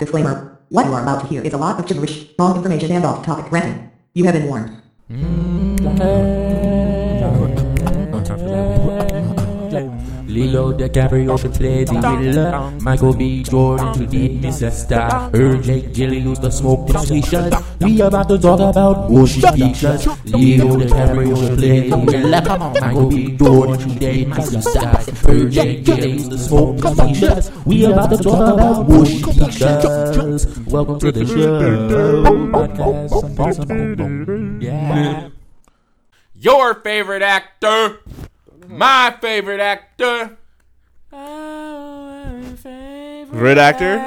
Disclaimer. What you are about to hear is a lot of gibberish, wrong information and off-topic ranting. You have been warned. Mm. Leo DiCaprio should play the villain. Michael B. Jordan should be Mr. Star. Her Jake Gyllenhaal the smoke the station. We about to talk about Bushy features. Leo DiCaprio should play the villain. Michael B. Jordan should be Mr. Star. Her Jake Gyllenhaal the smoke the station. We about to talk about Bushy features. Welcome to the show. Podcast. Yeah. Your favorite actor. My favorite actor. Red actor?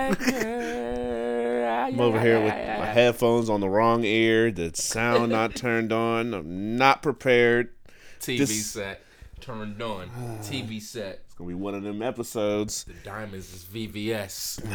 I'm over here with my headphones on the wrong ear, the sound not turned on. I'm not prepared. TV This- set turned on. TV set. It's gonna be one of them episodes. The diamonds is VVS.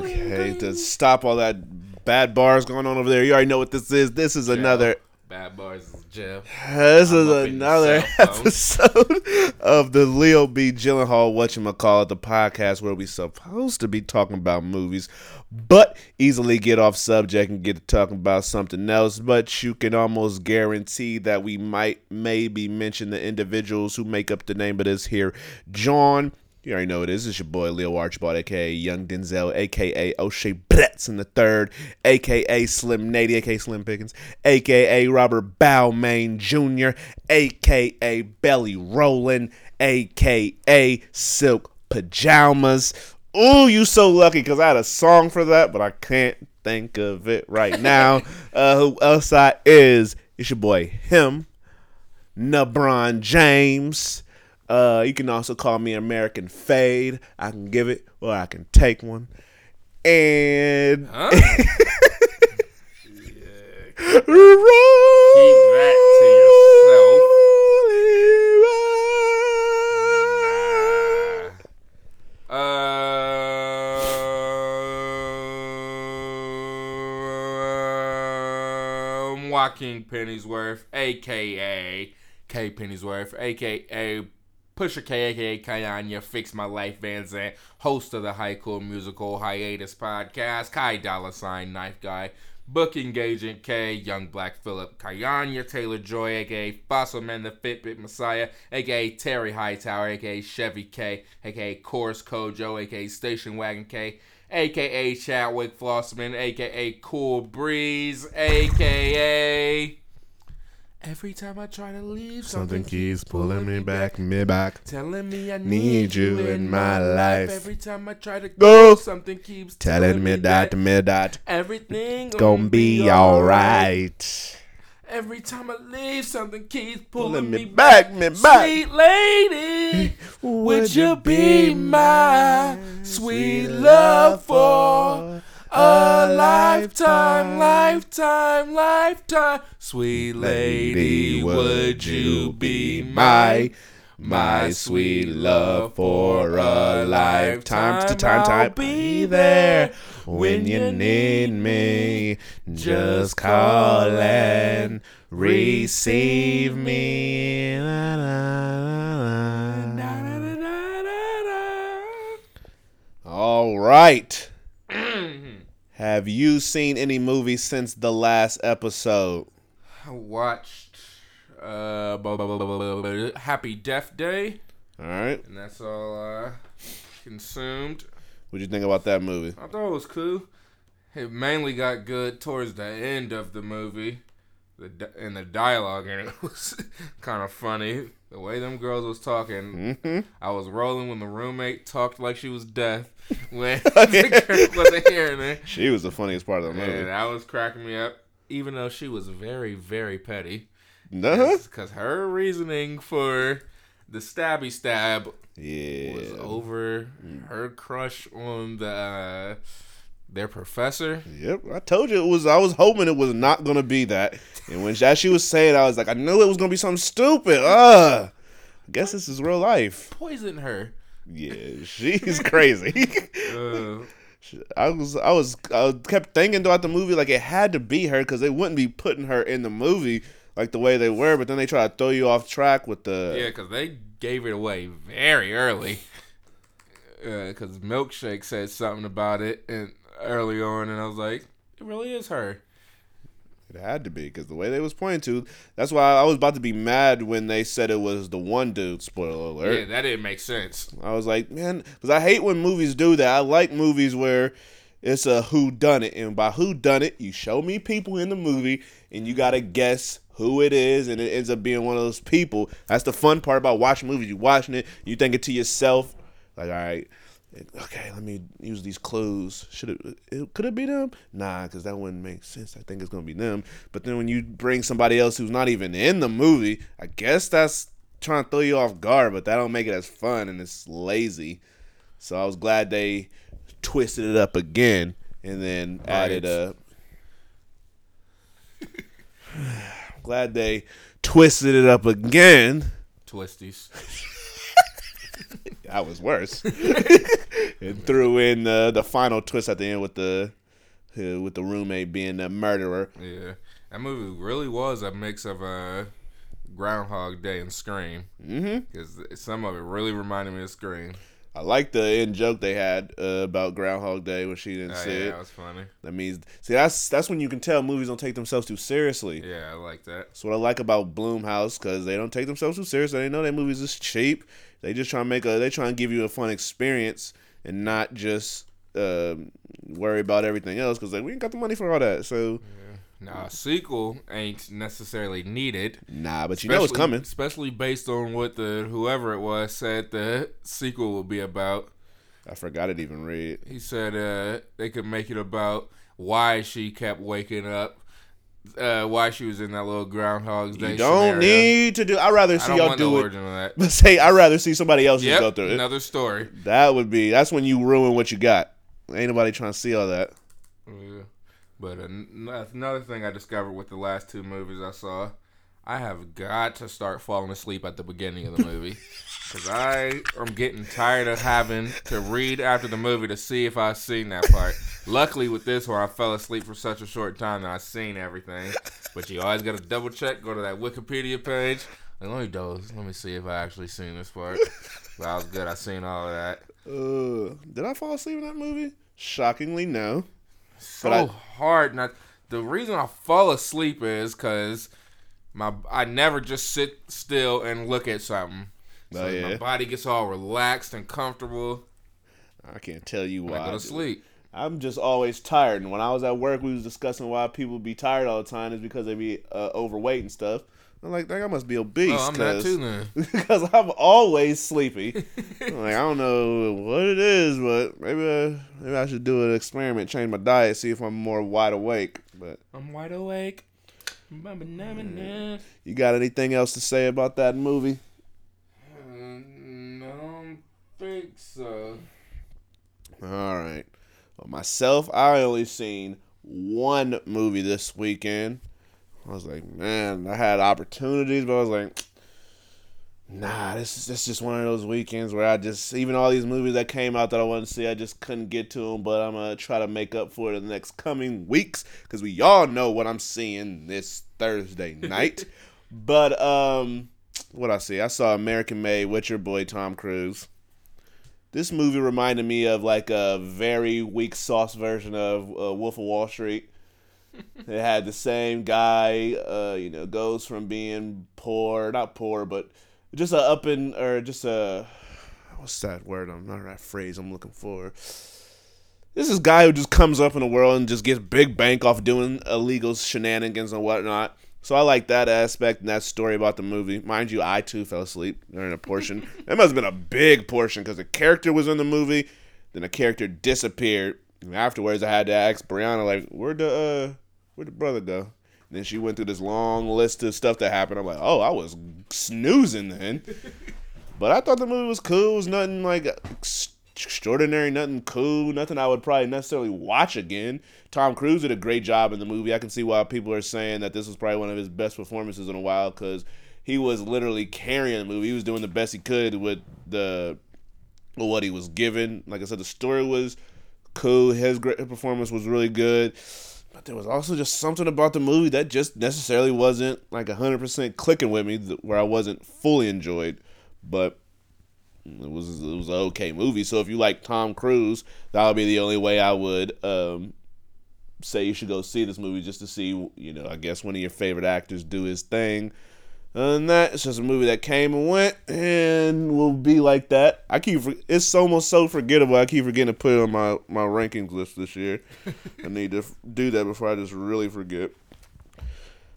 Okay, to stop all that bad bars going on over there. You already know what this is. This is another. Bad boys is jail. This I'm is another episode of the Leo B. Gyllenhaal whatchamacallit, the podcast where we're supposed to be talking about movies, but easily get off subject and get to talking about something else. But you can almost guarantee that we might maybe mention the individuals who make up the name of this here. John, you already know it is. It's your boy Leo Archibald, aka Young Denzel, aka O'Shea Bretts in the third, aka Slim Nady, aka Slim Pickens, aka Robert Balmain Jr., aka Belly Rollin, aka Silk Pajamas. Ooh, you so lucky because I had a song for that, but I can't think of it right now. uh, who else I is? It's your boy him. LeBron James. Uh, you can also call me American Fade. I can give it or I can take one. And Huh? Keep that to yourself. Um, Joaquin Pennyworth, aka K Pennyworth, aka Pusha K, aka Fix My Life Van Zandt, host of the High Cool Musical Hiatus Podcast, Kai Dollar Sign Knife Guy, Booking Agent K, Young Black Philip, Kayanya Taylor Joy, aka Fossil Man the Fitbit Messiah, aka Terry Hightower, aka Chevy K, aka Course Kojo, aka Station Wagon K, aka Chadwick Flossman, aka Cool Breeze, aka Every time I try to leave, Something keeps pulling me back, me back. Telling me I Need you in my life. Every time I try to Go. something keeps Telling me that, me that. everything Gonna be alright. Every time I leave, something keeps Pulling pulling me me back, me back. Sweet lady, would you be my sweet love for a lifetime, lifetime, lifetime? Sweet lady, would you be my my sweet love for a lifetime? Time, Time, time, I'll be there when you need me. Just call and receive me. La, la, la, la. All right. Have you seen any movies since the last episode? I watched uh, blah, blah, blah, blah, blah, blah, Happy Death Day, All right. and that's all I consumed. What'd you think about that movie? I thought it was cool. It mainly got good towards the end of the movie. The and the dialogue in it was kind of funny. The way them girls was talking, Mm-hmm. I was rolling when the roommate talked like she was deaf when the girl wasn't hearing. She was the funniest part of the And movie. that was cracking me up, even though she was very, very petty. Uh-huh. Because her reasoning for the stabby stab Yeah. was over her crush on the uh, their professor. Yep, I told you it was. I was hoping it was not gonna be that. And when as she was saying, I was like, I knew it was gonna be something stupid. Uh, I guess this is real life. Poison her. Yeah, she's crazy. Uh, I was, I was, I kept thinking throughout the movie like it had to be her because they wouldn't be putting her in the movie like the way they were. But then they try to throw you off track with the. yeah, because they gave it away very early. Because Milkshake said something about it, and early on, and I was like, it really is her. It had to be because the way they was pointing to. That's why I was about to be mad when they said it was the one dude. Spoiler alert. Yeah, that didn't make sense. I was like, man, because I hate when movies do that. I like movies where it's a who done it, and by who done it, you show me people in the movie, and you gotta guess who it is, and it ends up being one of those people. That's the fun part about watching movies. You watching it, you thinking to yourself, like, all right. Okay, let me use these clues. Should it, it could it be them? Nah, because that wouldn't make sense. I think it's gonna be them. But then when you bring somebody else who's not even in the movie, I guess that's trying to throw you off guard. But that don't make it as fun and it's lazy. So I was glad they twisted it up again and then added a. glad they twisted it up again. Twisties. That was worse. and threw in uh, the final twist at the end with the uh, with the roommate being the murderer. Yeah, that movie really was a mix of uh, Groundhog Day and Scream. Mm-hmm. Because some of it really reminded me of Scream. I like the end joke they had uh, about Groundhog Day when she didn't Oh, see yeah, it. that was funny. That means see that's that's when you can tell movies don't take themselves too seriously. Yeah, I like that. That's what I like about Blumhouse because they don't take themselves too seriously. They know their movies is cheap. They just try to make a. They try to give you a fun experience and not just um worry about everything else because like we ain't got the money for all that. So Now, a sequel ain't necessarily needed. nah, but you know it's coming. Especially based on what the whoever it was said the sequel will be about. I forgot it even read. He said uh, they could make it about why she kept waking up, uh, why she was in that little Groundhog's Day. You don't scenario. need to do. I'd rather see y'all do no it. But say I'd rather see somebody else just go through it. another story. That would be. That's when you ruin what you got. Ain't nobody trying to see all that. Yeah. But an- another thing I discovered with the last two movies I saw, I have got to start falling asleep at the beginning of the movie. Because I am getting tired of having to read after the movie to see if I've seen that part. Luckily, with this one, I fell asleep for such a short time that I've seen everything. But you always got to double check, go to that Wikipedia page. And let me do, let me see if I actually seen this part. But I was good. I seen all of that. Uh, did I fall asleep in that movie? Shockingly, no. so I- hard not the reason I fall asleep is because my I never just sit still and look at something. So Oh, yeah? my body gets all relaxed and comfortable. I can't tell you why. I go I to do. sleep. I'm just always tired, and when I was at work, we was discussing why people be tired all the time is because they be uh, overweight and stuff. I'm like, dang, I must be obese. Oh, I'm not too then. because I'm always sleepy. I'm like I don't know what it is, but maybe uh, maybe I should do an experiment, change my diet, see if I'm more wide awake. But I'm wide awake. Mm. you got anything else to say about that movie? no, I don't think so. All right. Well, myself, I only seen one movie this weekend. I was like, man, I had opportunities, but I was like, nah, this is this is just one of those weekends where I just even all these movies that came out that I wanted to see, I just couldn't get to them. But I'm gonna try to make up for it in the next coming weeks because we all know what I'm seeing this Thursday night. but um, what I see, I saw American Made with your boy Tom Cruise. This movie reminded me of like a very weak sauce version of uh, Wolf of Wall Street. it had the same guy, uh, you know, goes from being poor, not poor, but just a up and or just a what's that word? I'm not that phrase I'm looking for. This is a guy who just comes up in the world and just gets big bank off doing illegal shenanigans and whatnot. So I like that aspect and that story about the movie. Mind you, I too fell asleep during a portion. that must have been a big portion because the character was in the movie, then the character disappeared. And afterwards, I had to ask Brianna, like, where'd the uh, where'd the brother go? Then she went through this long list of stuff that happened. I'm like, oh, I was snoozing then. but I thought the movie was cool. It was nothing like extraordinary, nothing cool, nothing I would probably necessarily watch again. Tom Cruise did a great job in the movie. I can see why people are saying that this was probably one of his best performances in a while because he was literally carrying the movie. He was doing the best he could with the with what he was given. Like I said, the story was cool. His great performance was really good. But there was also just something about the movie that just necessarily wasn't like 100% clicking with me, where I wasn't fully enjoyed. But it was it was an okay movie. So if you like Tom Cruise, that would be the only way I would um, say you should go see this movie just to see, you know, I guess one of your favorite actors do his thing. Other than that, it's just a movie that came and went and will be like that. I keep it's almost so forgettable. I keep forgetting to put it on my my rankings list this year. I need to do that before I just really forget.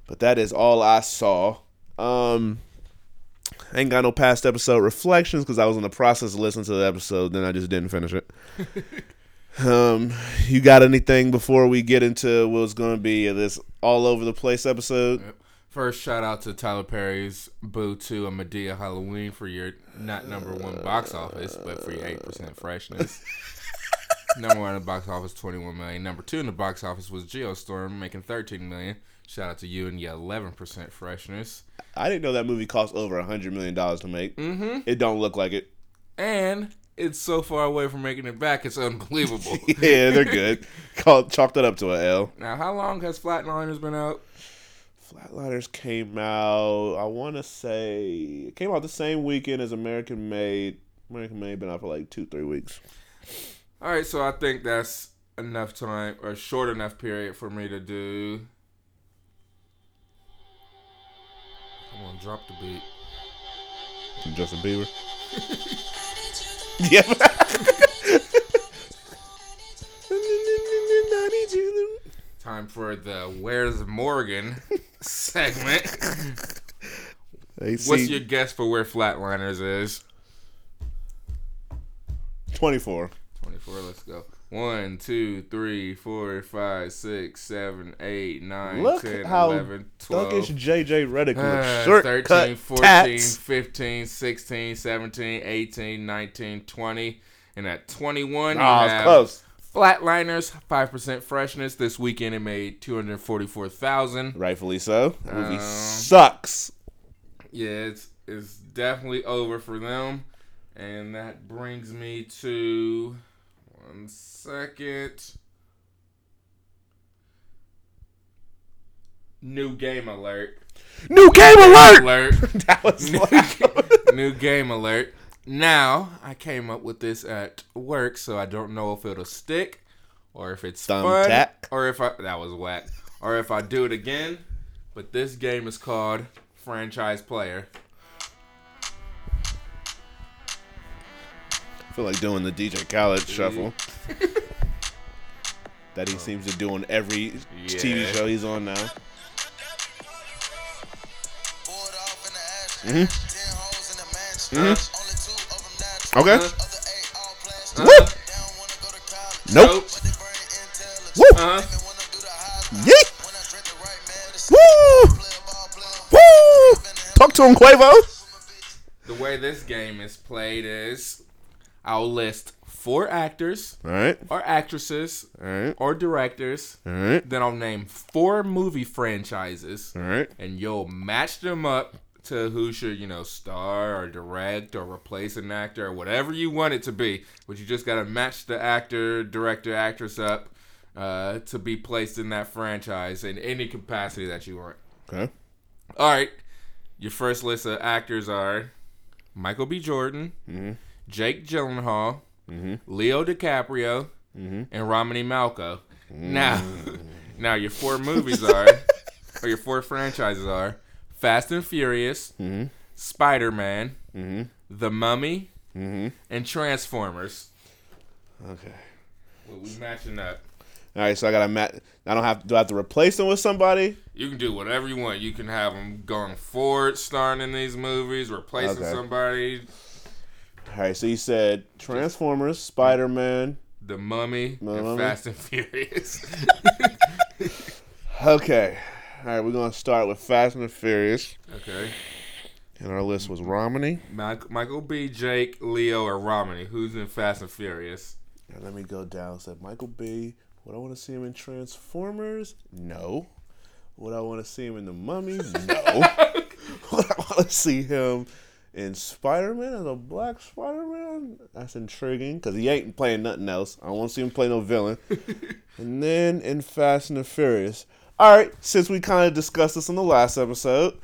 But that is all I saw. Um, I ain't got no past episode reflections because I was in the process of listening to the episode, then I just didn't finish it. um, you got anything before we get into what's going to be this all over the place episode? First, shout out to Tyler Perry's Boo 2 and Madea Halloween for your not number one box office, but for your 8% freshness. number one in the box office, 21 million. Number two in the box office was Geostorm, making 13 million. Shout out to you and your 11% freshness. I didn't know that movie cost over a hundred million dollars to make. Mm-hmm. It don't look like it. And it's so far away from making it back, it's unbelievable. yeah, they're good. Chalk that up to a L. Now, how long has Flatliners been out? Flatliners came out. I want to say it came out the same weekend as American Made. American Made been out for like two, three weeks. All right, so I think that's enough time or short enough period for me to do. Come on, drop the beat. Justin Bieber. yeah. Time for the Where's Morgan segment. Hey, What's your guess for where Flatliners is? 24. 24, let's go. 1, 2, 3, 4, 5, 6, 7, 8, 9, Look 10, how 11, 12. Thuggish JJ Redick Uh, looks. Short 13, cut 14, tats. 15, 16, 17, 18, 19, 20. And at 21, you Ah, it's have close. Flatliners, 5% freshness. This weekend it made 244000 Rightfully so. The movie Um, sucks. Yeah, it's, it's definitely over for them. And that brings me to. One second. New game alert. New game alert. Alert. That was New, new game alert. Now, I came up with this at work, so I don't know if it'll stick or if it's fun Thumbtack. or if I that was whack or if I do it again. But this game is called Franchise Player. I feel like doing the DJ Khaled shuffle. that he seems to do on every TV show he's on now. Mm-hmm. Mm-hmm. Okay. Uh, Woo! Nope. nope. Woo! Uh, Yeet! Woo! Woo! Talk to him, Quavo. the way this game is played is I'll list four actors All right. or actresses All right. or directors. All right. Then I'll name four movie franchises. All right. and you'll match them up to who should you know star or direct or replace an actor or whatever you want it to be but you just got to match the actor director actress up uh, to be placed in that franchise in any capacity that you want. Okay. all right your first list of actors are michael b. Jordan mm-hmm. jake gyllenhaal mm-hmm. leo dicaprio mm-hmm. and romany malco. Mm. Now now your four movies are or your four franchises are Fast and Furious, mm-hmm. Spider Man, mm-hmm. The Mummy, mm-hmm. and Transformers. Okay. Well, we matching up. All right. So I gotta mat. I don't have. Do I have to replace them with somebody? You can do whatever you want. You can have them going forward, starring in these movies, replacing Okay. somebody. All right. So you said Transformers, Spider Man. The Mummy and Mummy. Fast and Furious. Okay. All right. We're gonna start with Fast and the Furious, okay. and our list was Romney. Michael B. Jake, Leo, or Romney. Who's in Fast and Furious? Now, let me go down. Said Michael B. Would I want to see him in Transformers? No. Would I want to see him in The Mummy? No. Would I want to see him in Spider Man as a black Spider Man? That's intriguing because he ain't playing nothing else. I don't want to see him play no villain. and then in Fast and the Furious. All right, since we kind of discussed this in the last episode,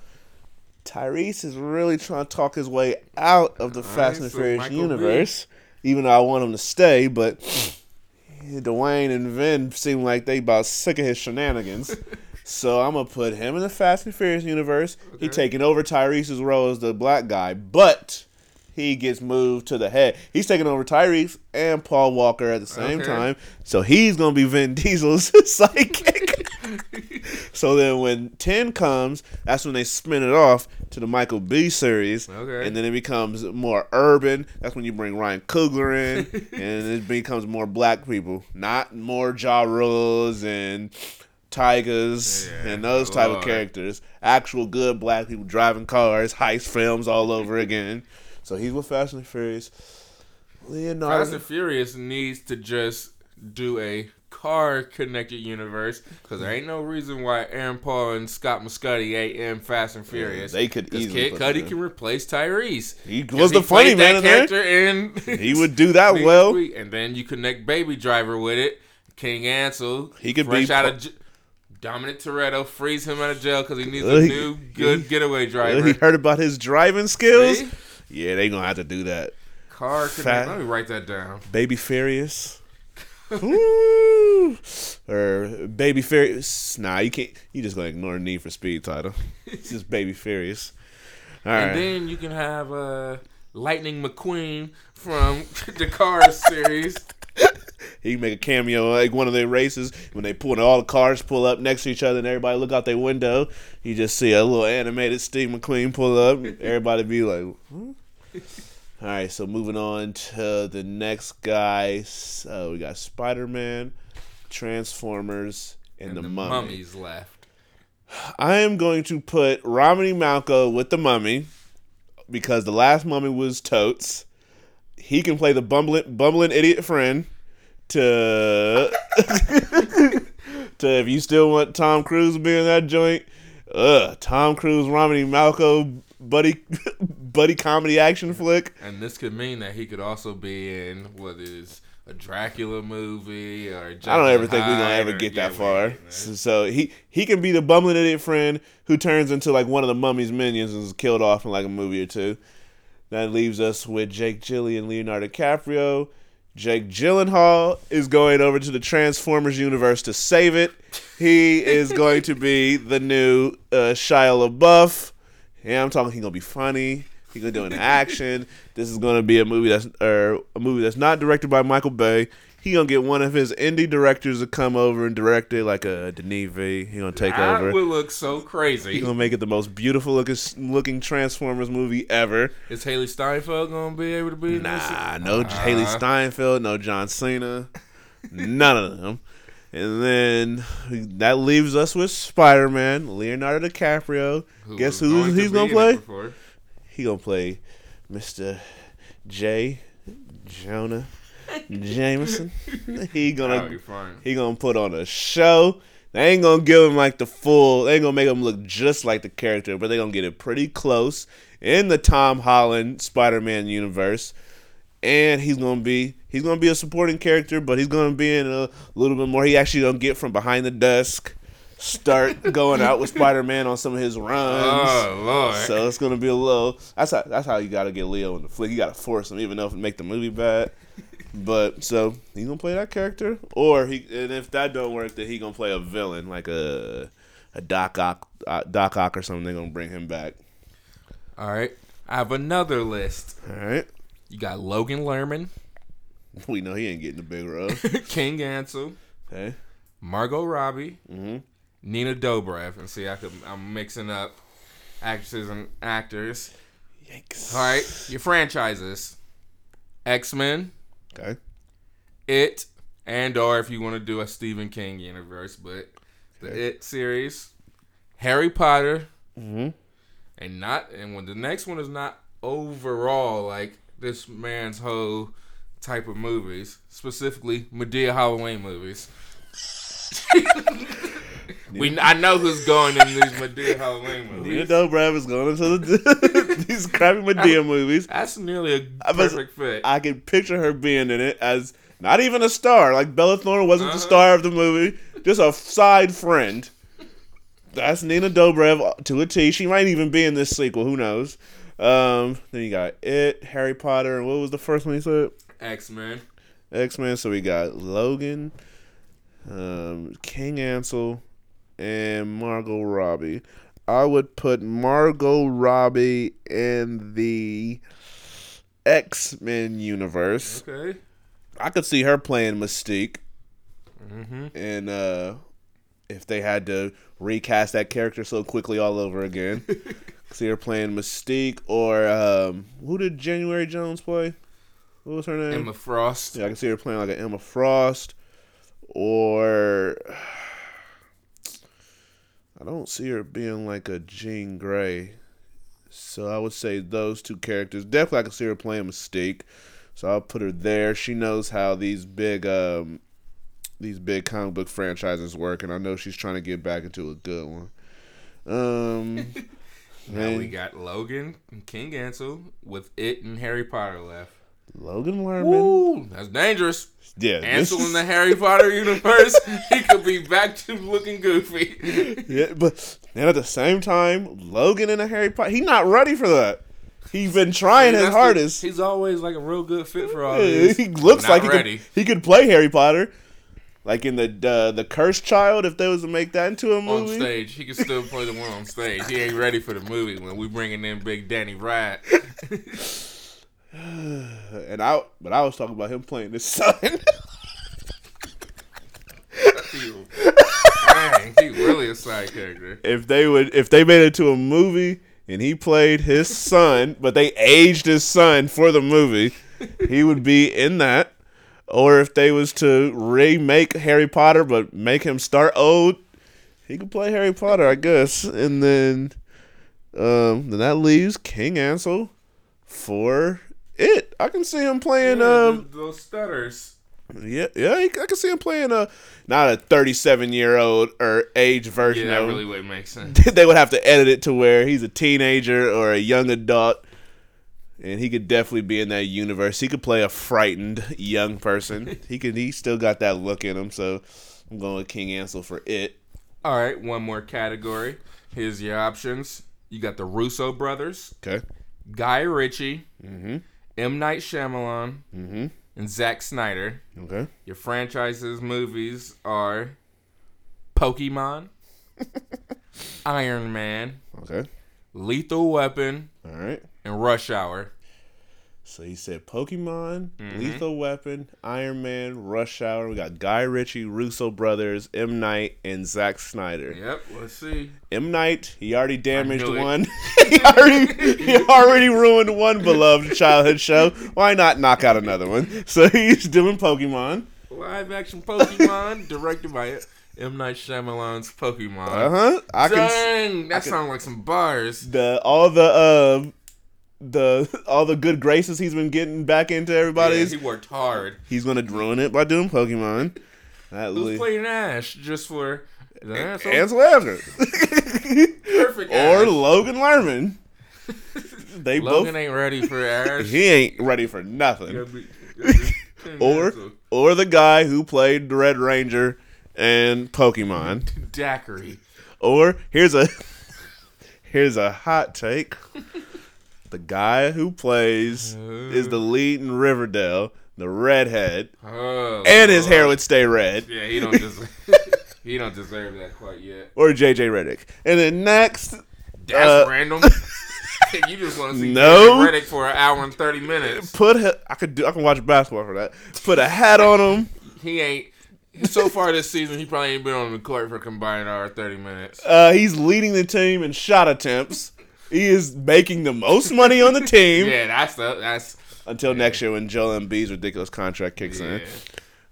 Tyrese is really trying to talk his way out of the Fast and so Furious Michael B. universe. Even though I want him to stay, but Dwayne and Vin seem like they about sick of his shenanigans. so I'm gonna put him in the Fast and Furious universe. He taking over Tyrese's role as the black guy, but he gets moved to the head. He's taking over Tyrese and Paul Walker at the same Okay. time. So he's gonna be Vin Diesel's sidekick. So then when 10 comes, that's when they spin it off to the Michael B series. Okay. And then it becomes more urban. That's when you bring Ryan Coogler in. and it becomes more black people. Not more Ja Rules and Tigers Yeah, and those type of characters. Actual good black people driving cars, heist films all over again. So he's with Fast and Furious. Leonardo. Fast and Furious needs to just do a car connected universe because there ain't no reason why Aaron Paul and Scott Mescudi ain't in Fast and Furious. they could easily Kid Cudi can replace Tyrese. He was the funny played man in there. character in. He would do that well. And then you connect Baby Driver with it. King Ansel. He could fresh be out of. j- Dominic Toretto frees him out of jail because he needs a he- new good he- getaway driver. He heard about his driving skills. See? Yeah, they gonna have to do that. Car Fat-. Let me write that down. Baby Furious. Woo! or Baby Furious. Nah, you can't. You just gonna ignore Need for Speed title. It's just Baby Furious. All right. And then you can have uh, Lightning McQueen from the Cars series. he can make a cameo like one of their races when they pull when all the cars pull up next to each other and everybody look out their window. You just see a little animated Steve McQueen pull up. Everybody be like, huh? All right, so moving on to the next guy. So we got Spider Man, Transformers, and, And the, the Mummy. mummies left. I am going to put Romney Malco with the Mummy because the last Mummy was totes. He can play the bumbling, bumbling idiot friend. To to if you still want Tom Cruise to be in that joint, uh, Tom Cruise, Romney Malco, buddy, buddy comedy action flick. And this could mean that he could also be in what is a Dracula movie or. I don't ever think we're gonna ever get that far. So, so he he can be the bumbling idiot friend who turns into like one of the mummy's minions and is killed off in like a movie or two. That leaves us with Jake Gyllenhaal and Leonardo DiCaprio. Jake Gyllenhaal is going over to the Transformers universe to save it. He is going to be the new uh, Shia LaBeouf. Yeah, I'm talking. He's gonna be funny. He's gonna do an action. This is gonna be a movie that's or a movie that's not directed by Michael Bay. He gonna get one of his indie directors to come over and direct it, like a Denis V. He gonna take That over. That would look so crazy. He gonna make it the most beautiful looking looking Transformers movie ever. Is Hailee Steinfeld gonna be able to be? Nah, no uh-huh. Hailee Steinfeld, no John Cena, none of them. And then that leaves us with Spider Man, Leonardo DiCaprio. Who Guess who he's gonna play? He gonna play Mr. J. Jonah Jameson. He gonna he gonna put on a show. They ain't gonna give him like the full. They ain't gonna make him look just like the character, but they gonna get it pretty close in the Tom Holland Spider-Man universe. And he's gonna be he's gonna be a supporting character, but he's gonna be in a little bit more. He actually gonna get from behind the desk, start going out with Spider-Man on some of his runs. Oh lord. So it's gonna be a little. That's how. That's how you gotta get Leo in the flick. You gotta force him, even though it make the movie bad. But so he gonna play that character, or he. And if that don't work, then he gonna play a villain like a a Doc Ock, uh, Doc Ock or something. They gonna bring him back. All right. I have another list. All right. You got Logan Lerman, We know he ain't getting the big role. King Ansel, Okay. Margot Robbie, Mhm. Nina Dobrev, and see, I could, I'm mixing up actresses and actors. Yikes. All right, your franchises: X Men, Okay. It, and or if you want to do a Stephen King universe, but the Okay. It series, Harry Potter, Mhm. and not and when the next one is not overall like this man's whole type of movies, specifically Madea Halloween movies. we I know who's going in these Madea Halloween movies. Nina movies. Dobrev is going into the, these crappy Madea movies. That's nearly a I was- perfect fit. I can picture her being in it as not even a star. Like Bella Thorne wasn't the Uh-huh. star of the movie, just a side friend. That's Nina Dobrev to a T. She might even be in this sequel. Who knows? Um, then you got it, Harry Potter, and what was the first one you said? X Men. X Men. So we got Logan, um, King Ansel, and Margot Robbie. I would put Margot Robbie in the X Men universe. Okay. I could see her playing Mystique, Mm-hmm. and uh, if they had to recast that character so quickly all over again, see her playing Mystique or um, who did January Jones play? What was her name? Emma Frost. Yeah, I can see her playing like an Emma Frost, or I don't see her being like a Jean Grey. So I would say those two characters. Definitely, I can see her playing Mystique. So I'll put her there. She knows how these big, um, these big comic book franchises work, and I know she's trying to get back into a good one. Um, Now man, we got Logan and King Ansel with it and Harry Potter left. Logan Lerman. Ooh, that's dangerous. Yeah, Ansel in the Harry Potter universe, he could be back to looking goofy. Yeah, but then at the same time, Logan in a Harry Potter, he's not ready for that. He's been trying his That's the- hardest. he's always like a real good fit for all this. he looks Not like he ready. could, he could play Harry Potter, like in the uh, the Cursed Child. If they was to make that into a on movie, stage. He could still play the one on stage. He ain't ready for the movie when we bringing in Big Danny Ride. and I but I was talking about him playing his son. Dang, he really a side character. if they would if they made it to a movie and he played his son, but they aged his son for the movie, he would be in that. Or if they was to remake Harry Potter but make him start old, he could play Harry Potter, I guess. And then um then that leaves King Ansel for it. I can see him playing Yeah, um those stutters. yeah, yeah, I can see him playing a not a 37 year old or age version Yeah, that really wouldn't make sense. they would have to edit it to where he's a teenager or a young adult, and he could definitely be in that universe. He could play a frightened young person. he could. He still got that look in him. So I'm going with King Ansel for it. All right, one more category. Here's your options. You got the Russo brothers, Okay. Guy Ritchie, Mm-hmm. M. Night Shyamalan, Mm-hmm. and Zack Snyder. Okay. Your franchises movies are Pokemon, Iron Man, Okay. Lethal Weapon, All right. and Rush Hour. So he said Pokemon, Mm-hmm. Lethal Weapon, Iron Man, Rush Hour. We got Guy Ritchie, Russo brothers, M Night, and Zack Snyder. Yep, let's see. M Night, he already damaged one. he already he already ruined one beloved childhood show. Why not knock out another one? So he's doing Pokemon. Live action Pokemon, directed by M. Night Shyamalan's Pokemon. Uh huh. I can Dang, that sounds like some bars. the all the um the all the good graces he's been getting back into Yeah, everybody's. he worked hard. he's gonna ruin it by doing Pokemon. That Who's li- playing Ash just for the asshole? Ansel. Perfect or. Logan Lerman. They Logan both. ain't ready for Ash. He ain't ready for nothing. Be- gotta be- or or the guy who played the Red Ranger and Pokemon. Dacre. Or here's a here's a hot take. The guy who plays is the lead in Riverdale, the redhead, Oh, and his hair would stay red. Yeah, he don't deserve. he don't deserve that quite yet. Or JJ Redick. And then next That's Uh, random. you just want to see No. no. Redick for an hour and thirty minutes. put a, I could do I can watch basketball for that. Put a hat on him. He ain't. So far this season, he probably ain't been on the court for a combined hour thirty minutes. Uh, he's leading the team in shot attempts. He is making the most money on the team Yeah, that's the that's until next year when Joel Embiid's ridiculous contract kicks in.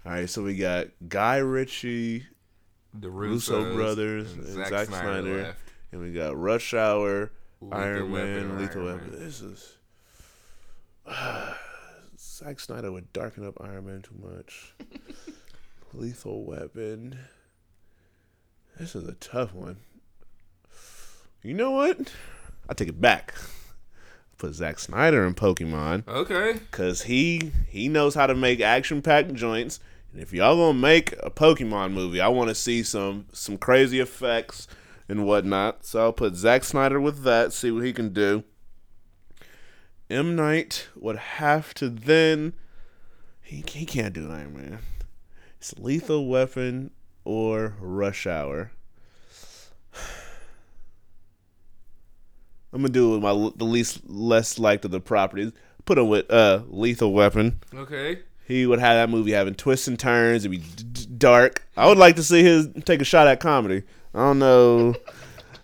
All right, so we got Guy Ritchie, The Russo Russos brothers, and and Zack Zack Snyder Snyder, and we got Rush Hour, Lethal Iron Weapon, Man, Lethal Iron Weapon. Man. This is Zack Snyder would darken up Iron Man too much. Lethal Weapon. This is a tough one. You know what? I take it back. Put Zack Snyder in Pokemon Okay. because he he knows how to make action packed joints. And if y'all gonna make a Pokemon movie, I want to see some some crazy effects. and whatnot. So I'll put Zack Snyder with that, see what he can do. M Night would have to then he he can't do Iron Man. It's Lethal Weapon or Rush Hour. I'm gonna do it with my the least less liked of the properties. Put him with uh Lethal Weapon. Okay. He would have that movie having twists and turns. It'd be d- d- dark. I would like to see his take a shot at comedy. I don't know.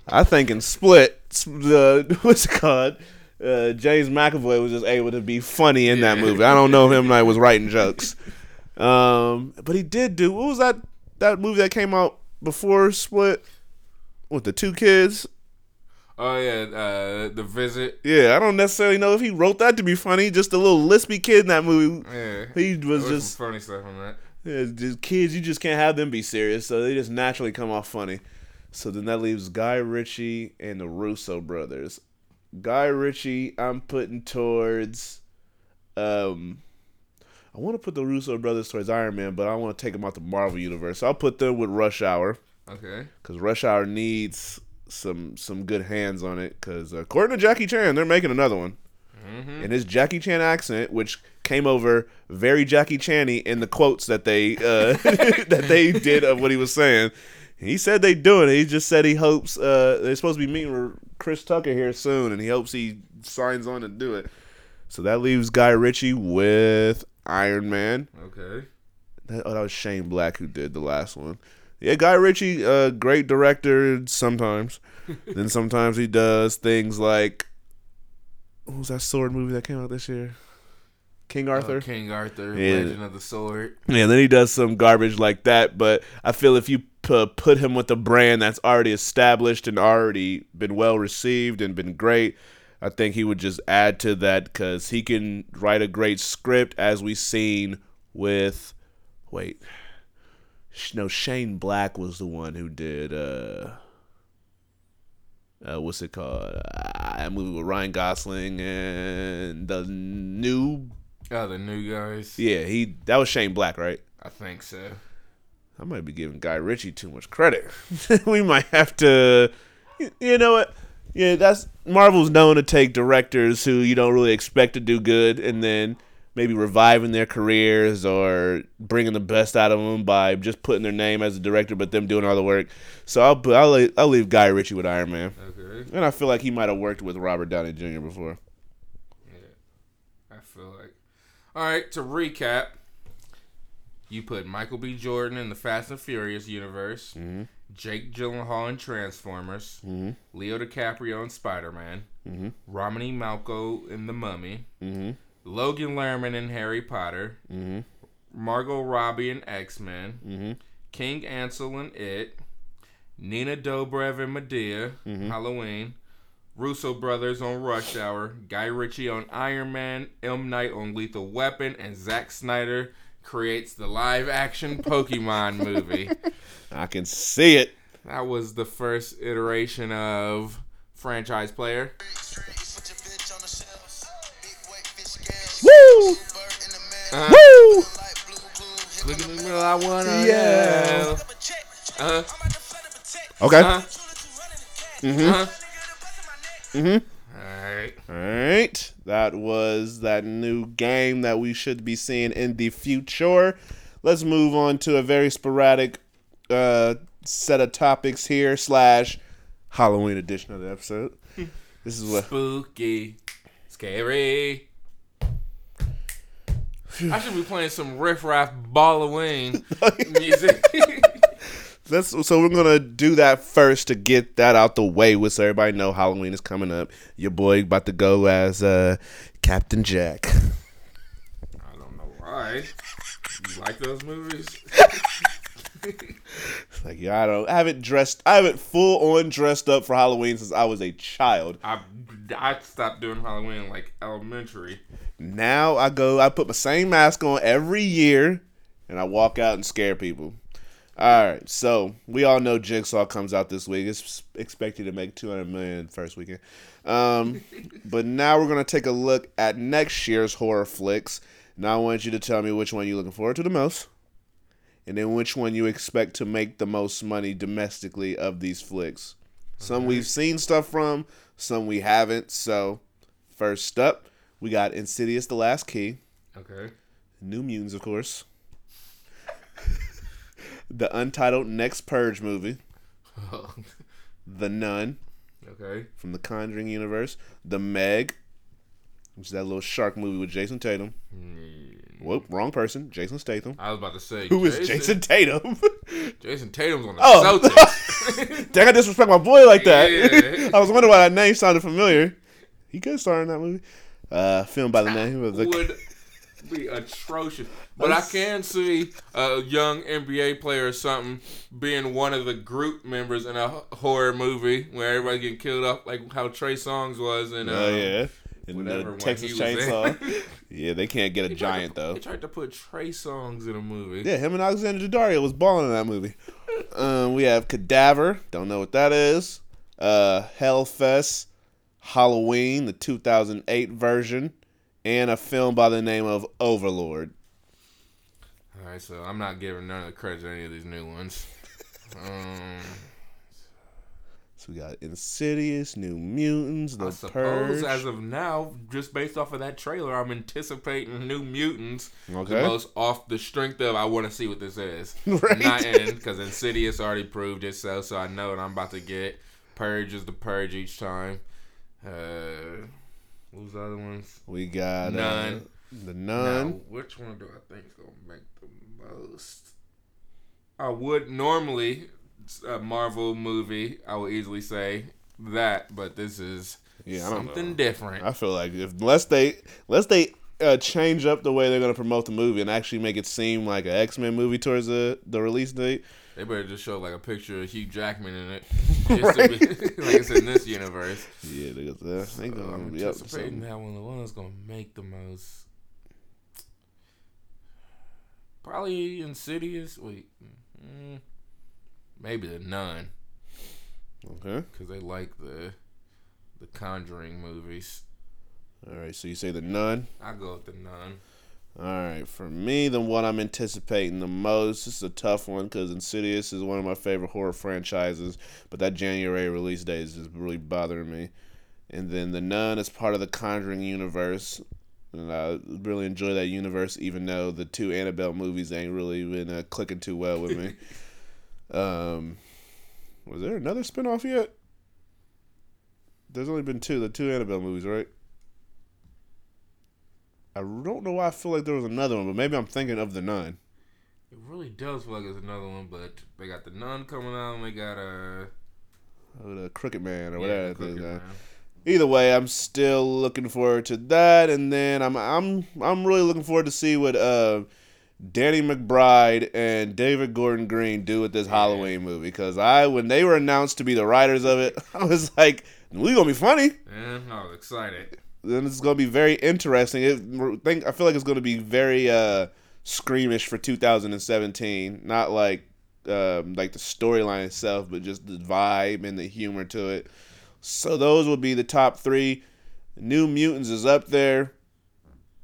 I think in Split, the what's it called? Uh, James McAvoy was just able to be funny in that movie. I don't know if him I was writing jokes. Um, but he did do what was that that movie that came out before Split with the two kids? Oh yeah, uh, the visit. Yeah, I don't necessarily know if he wrote that to be funny. Just a little lispy kid in that movie. Yeah, He was just funny stuff on that. Yeah, just kids, you just can't have them be serious, so they just naturally come off funny. So then that leaves Guy Ritchie and the Russo brothers. Guy Ritchie, I'm putting towards. Um, I want to put the Russo brothers towards Iron Man, but I want to take them out the Marvel universe. So I'll put them with Rush Hour Okay. because Rush Hour needs some some good hands on it. Because according to Jackie Chan, they're making another one in his Jackie Chan accent, which came over very Jackie Chan-y in the quotes that they uh, that they did of what he was saying. He said they doing it. He just said he hopes uh, they're supposed to be meeting with Chris Tucker here soon, and he hopes he signs on to do it. So that leaves Guy Ritchie with Iron Man. Okay. That, oh, that was Shane Black who did the last one. Yeah, Guy Ritchie, uh, great director sometimes. then sometimes he does things like what was that sword movie that came out this year? King Arthur. Uh, King Arthur, Yeah. Legend of the Sword. Yeah, then he does some garbage like that. But I feel if you pu- put him with a brand that's already established and already been well received and been great, I think he would just add to that because he can write a great script, as we've seen with. Wait, no, Shane Black was the one who did. uh uh, what's it called? Uh, that movie with Ryan Gosling and the new. Oh, the new guys. Yeah, he that was Shane Black, right? I think so. I might be giving Guy Ritchie too much credit. we might have to. You know what? Yeah, that's Marvel's known to take directors who you don't really expect to do good, and then maybe reviving their careers or bringing the best out of them by just putting their name as a director, but them doing all the work. So I'll I'll leave, I'll leave Guy Ritchie with Iron Man, Okay. and I feel like he might have worked with Robert Downey Jr. before. Yeah, I feel like. All right. To recap, you put Michael B. Jordan in the Fast and Furious universe. Mm-hmm. Jake Gyllenhaal in Transformers. Leo DiCaprio in Spider Man. Mm-hmm. Romany Malco in The Mummy. Logan Lerman in Harry Potter. Mm-hmm. Margot Robbie in X Men. Mm-hmm. King Ansel in It. Nina Dobrev in Madea. Mm-hmm. Halloween. Russo brothers on Rush Hour. Guy Ritchie on Iron Man. M Night on Lethal Weapon. And Zack Snyder creates the live action Pokemon movie. I can see it. That was the first iteration of franchise player. Woo! Woo! Look at the middle, I wanna Yeah. Uh-huh. Okay. Uh-huh. Uh-huh. Mm-hmm. Alright. All right. That was that new game that we should be seeing in the future. Let's move on to a very sporadic uh, set of topics here slash Halloween edition of the episode. This is what Spooky. Scary. I should be playing some riff raff Halloween music. Let's, so we're gonna do that first to get that out the way, with so everybody know Halloween is coming up. Your boy about to go as uh, Captain Jack. I don't know why. You like those movies? Like yeah, I don't, I haven't dressed, I haven't full on dressed up for Halloween since I was a child. I I stopped doing Halloween like elementary. Now I go, I put my same mask on every year, and I walk out and scare people. All right, so we all know Jigsaw comes out this week. It's expected to make 200 million first weekend. Um, but now we're gonna take a look at next year's horror flicks. Now I want you to tell me which one you're looking forward to the most, and then which one you expect to make the most money domestically of these flicks. Some we've seen stuff from, some we haven't. So, first up, we got Insidious: The Last Key, Okay. New Mutants, of course, the untitled Next Purge movie, The Nun okay. from the Conjuring universe, The Meg, which is that little shark movie with Jason Statham. Mm, Whoop, wrong person, Jason Statham. I was about to say Who is Jason Tatum? Jason Tatum's on the Oh. Celtics. Dang, I disrespect my boy like that. Yeah. I was wondering why that name sounded familiar. He could star in that movie. Uh, filmed by the name of the. would be atrocious. But I can see a young NBA player or something being one of the group members in a horror movie where everybody getting killed off, like how Trey Songz was in. Oh um, yeah, in whatever the Texas he was in. Chainsaw. yeah, they can't get a They giant to, though. They tried to put Trey Songz in a movie. Yeah, him and Alexander Daddario was balling in that movie. Um, we have Cadaver. Don't know what that is. Uh, Hellfest, Halloween, the 2008 version, and a film by the name of Overlord. All right, so I'm not giving none of the credit to any of these new ones. Um, we got Insidious, New Mutants, The I suppose Purge. as of now, just based off of that trailer, I'm anticipating New Mutants. Okay. The most off the strength of I want to see what this is. Right. Not in because Insidious already proved itself, so I know what I'm about to get. Purge is the purge each time. Uh, what was the other ones? we got uh, Nun. the Now, Nun. which one do I think is gonna make the most? I would normally a Marvel movie. I would easily say that, but this is Yeah, something different. I feel like if unless they unless they uh, change up the way they're gonna promote the movie and actually make it seem like an X Men movie towards the the release date. They better just show like a picture of Hugh Jackman in it, just to be, like it's in this universe. Yeah, they, got that. So gonna I'm be anticipating that one. The one that's gonna make the most, probably Insidious. Wait, mm, maybe the Nun, Okay. because they like the the Conjuring movies. All right. So you say the Nun. I go with the Nun. All right. For me, the one I'm anticipating the most. This is a tough one because Insidious is one of my favorite horror franchises, but that January release date is just really bothering me. And then the Nun is part of the Conjuring universe. And I really enjoy that universe, even though the two Annabelle movies ain't really been uh, clicking too well with me. um, was there another spinoff yet? There's only been two, the two Annabelle movies, right? I don't know why I feel like there was another one, but maybe I'm thinking of the Nun. It really does feel like it's another one, but they got the Nun coming out, and they got uh, Or the Crooked Man or yeah, whatever. the thing, Crooked uh, Man. Either way, I'm still looking forward to that, and then I'm I'm I'm really looking forward to see what uh, Danny McBride and David Gordon Green do with this Halloween movie. Because I, when they were announced to be the writers of it, I was like, "We gonna be funny." And I was excited. Then it's gonna be very interesting. It, think I feel like it's gonna be very uh, screamish for 2017. Not like um, like the storyline itself, but just the vibe and the humor to it. So those would be the top three. New Mutants is up there,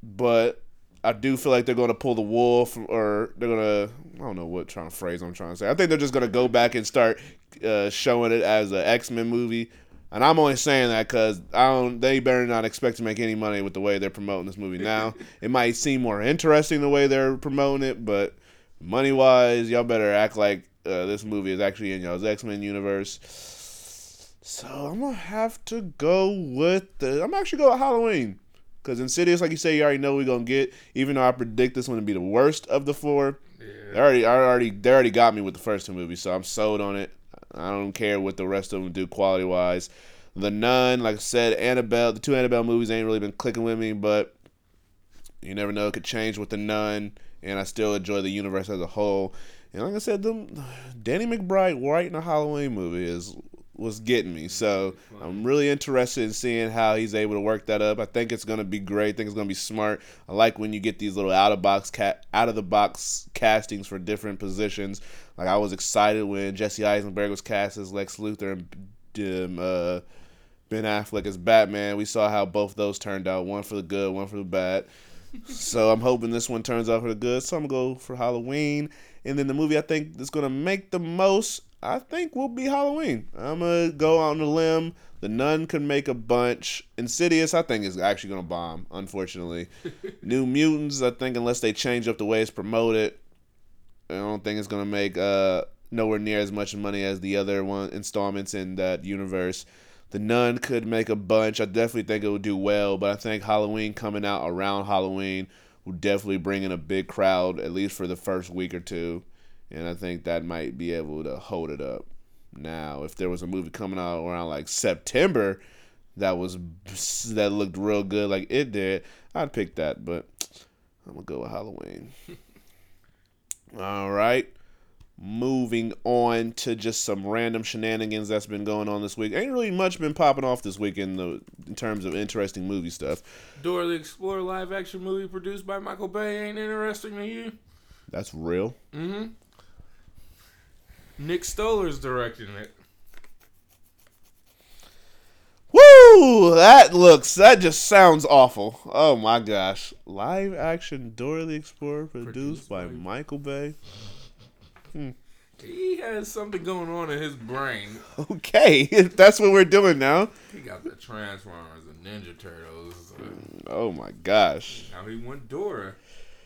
but I do feel like they're going to pull the wool from, or they're going to, I don't know what trying to phrase I'm trying to say. I think they're just going to go back and start uh, showing it as an X Men movie. And I'm only saying that because I don't. They better not expect to make any money with the way they're promoting this movie now. it might seem more interesting the way they're promoting it, but money wise, y'all better act like uh, this movie is actually in y'all's X Men universe. So I'm gonna have to go with the. I'm actually go with Halloween because Insidious, like you say, you already know we're gonna get. Even though I predict this one to be the worst of the four, they already, I already, they already got me with the first two movies, so I'm sold on it. I don't care what the rest of them do quality wise. The Nun, like I said, Annabelle, the two Annabelle movies ain't really been clicking with me, but you never know, it could change with the Nun, and I still enjoy the universe as a whole. And like I said, them Danny McBride writing a Halloween movie is was getting me. So I'm really interested in seeing how he's able to work that up. I think it's gonna be great. I think it's gonna be smart. I like when you get these little out of box out of the box castings for different positions. Like I was excited when Jesse Eisenberg was cast as Lex Luthor and um, uh, Ben Affleck as Batman. We saw how both those turned out. One for the good, one for the bad. so I'm hoping this one turns out for the good. So I'm gonna go for Halloween. And then the movie I think is gonna make the most. I think will be Halloween. I'm gonna go on the limb. The Nun could make a bunch. Insidious, I think, is actually gonna bomb. Unfortunately, New Mutants, I think, unless they change up the way it's promoted, I don't think it's gonna make uh nowhere near as much money as the other one installments in that universe. The Nun could make a bunch. I definitely think it would do well, but I think Halloween coming out around Halloween will definitely bring in a big crowd, at least for the first week or two. And I think that might be able to hold it up. Now, if there was a movie coming out around like September that was that looked real good like it did, I'd pick that, but I'm gonna go with Halloween. All right. Moving on to just some random shenanigans that's been going on this week. Ain't really much been popping off this week in the in terms of interesting movie stuff. Dora the Explorer live action movie produced by Michael Bay ain't interesting to you? That's real. Mm-hmm. Nick Stoller's directing it. Woo! That looks that just sounds awful. Oh my gosh. Live action Dora the Explorer produced, Produced by by- Michael Bay. He has something going on in his brain. Okay, that's what we're doing now. He got the Transformers and Ninja Turtles. uh, Oh my gosh. Now he went Dora,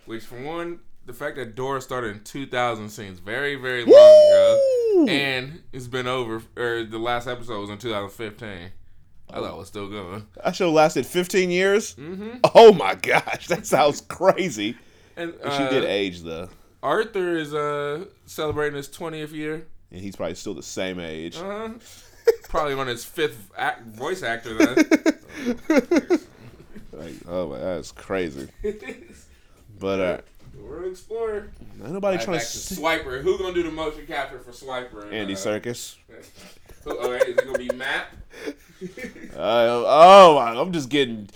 which for one, the fact that Dora started in 2000 seems very, very long ago, and it's been over. Or the last episode was in 2015. I thought it was still going. That show lasted 15 years. Mm-hmm. Oh my gosh, that sounds crazy. And But she did uh, age though, Arthur is uh celebrating his 20th year. and he's probably still the same age. Uh, probably on his fifth act, voice actor then. Like, oh my, that's crazy. But uh, Dora the Explorer. ain't nobody Right trying to. to Swiper. Who gonna do the motion capture for Swiper? and, Andy uh, Serkis. Who, oh, is it gonna be Matt? Uh, oh, I'm just getting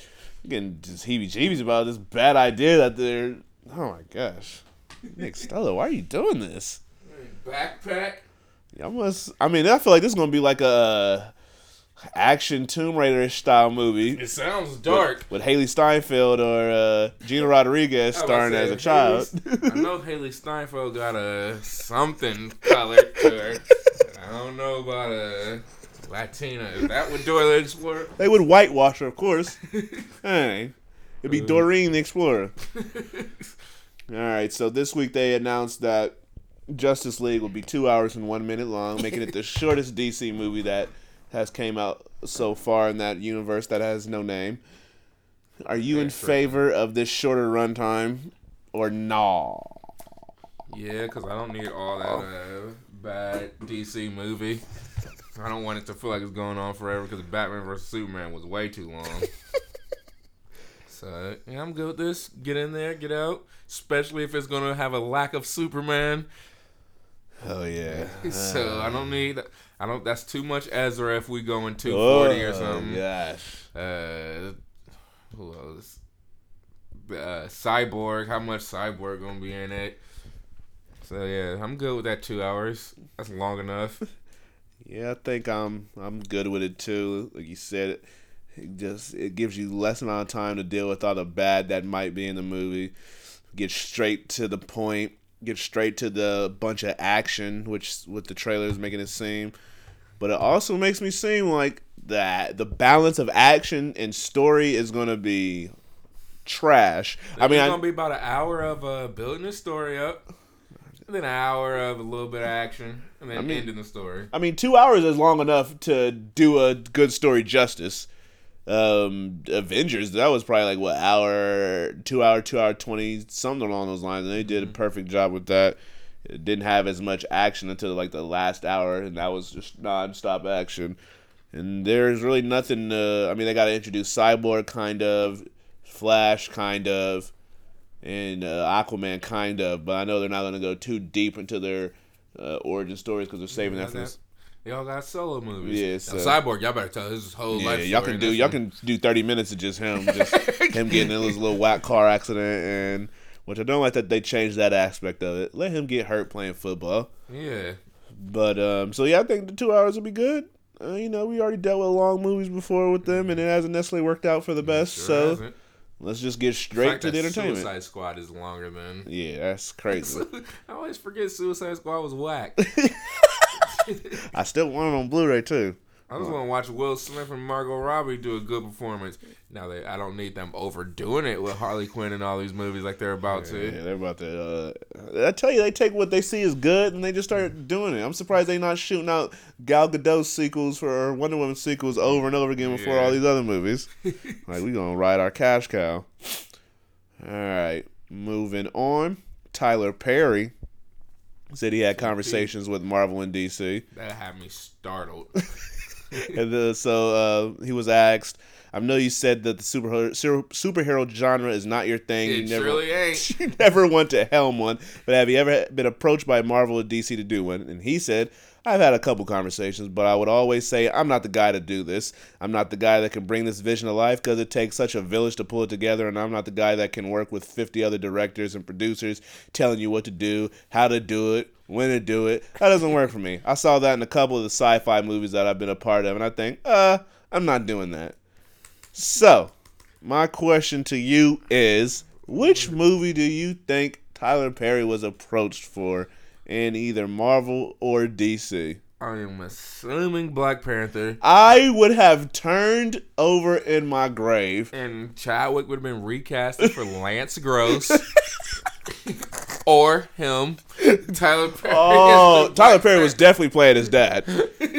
getting just heebie-jeebies about this bad idea that they're. Oh my gosh, Nick Stoller, why are you doing this? Backpack. I must. I mean, I feel like this is gonna be like a action Tomb Raider style movie It sounds dark. with Hailee Steinfeld or uh, Gina Rodriguez starring as a child. I know Hailee Steinfeld got a something color to her. I don't know about a Latina. Is that what Dora the Explorer? they would whitewash her, of course. hey, it'd be Doreen the Explorer. All right, so this week they announced that Justice League will be two hours and one minute long, making it the shortest DC movie that has came out so far in that universe that has no name. Are you in favor of this shorter runtime or nah? Yeah, because I don't need all that uh, bad DC movie. I don't want it to feel like it's going on forever because Batman vs Superman was way too long. so yeah, I'm good with this. Get in there, get out. Especially if it's gonna have a lack of Superman. Oh yeah. so I don't need. I don't. That's too much Ezra if we go in 240 or Oh, something. Gosh. Uh, who else? Uh, Cyborg. How much Cyborg gonna be in it? So yeah, I'm good with that two hours. That's long enough. Yeah, I think I'm I'm good with it too. Like you said, it just it gives you less amount of time to deal with all the bad that might be in the movie. Get straight to the point. Get straight to the bunch of action, which what the trailer is making it seem. But it also makes me seem like that the balance of action and story is gonna be trash. I mean, it's gonna be about an hour of uh, building the story up, and then an hour of a little bit of action, and then I mean- ending the story. I mean, two hours is long enough to do a good story justice. Um, Avengers, that was probably like what hour, two hour, two hour twenty, something along those lines, and they did a perfect job with that. It didn't have as much action until like the last hour, and that was just non-stop action. And there's really nothing. Uh, I mean, they got to introduce Cyborg, kind of, Flash, kind of, and uh, Aquaman, kind of. But I know they're not going to go too deep into their uh, origin stories because they're saving that for this. They all got solo movies. Yeah, Now, Cyborg, y'all better tell his whole Yeah, life. y'all can do y'all one. can do thirty minutes of just him, just him getting in his little whack car accident, and which I don't like that they changed that aspect of it. Let him get hurt playing football. Yeah. But um, so yeah, I think the two hours will be good. Uh, you know, we already dealt with long movies before with them, and it hasn't necessarily worked out for the best. Sure so hasn't. let's just get straight to the entertainment. Suicide Squad is longer than. Yeah, that's crazy. I always forget Suicide Squad was whack. I still want it on Blu-ray too. I just want to watch Will Smith and Margot Robbie do a good performance. Now they, I don't need them overdoing it with Harley Quinn and all these movies like they're about Yeah, to. Yeah, they're about to. Uh, I tell you, they take what they see as good and they just start doing it. I'm surprised they're not shooting out Gal Gadot sequels for Wonder Woman sequels over and over again before Yeah. all these other movies. like we gonna ride our cash cow. All right, moving on. Tyler Perry said he had conversations with Marvel and DC. That had me startled. and so uh, he was asked. I know you said that the superhero superhero genre is not your thing. It you never, surely ain't. you never want to helm one. But have you ever been approached by Marvel or DC to do one? And he said, I've had a couple conversations, but I would always say I'm not the guy to do this. I'm not the guy that can bring this vision to life because it takes such a village to pull it together, and I'm not the guy that can work with 50 other directors and producers telling you what to do, how to do it, when to do it. That doesn't work for me. I saw that in a couple of the sci-fi movies that I've been a part of, and I think, uh, I'm not doing that. So, my question to you is which movie do you think Tyler Perry was approached for in either Marvel or DC? I am assuming Black Panther I would have turned over in my grave. and Chadwick would have been recasted for Lance Gross. or him, Tyler Perry. Oh, Tyler Perry was definitely playing his dad.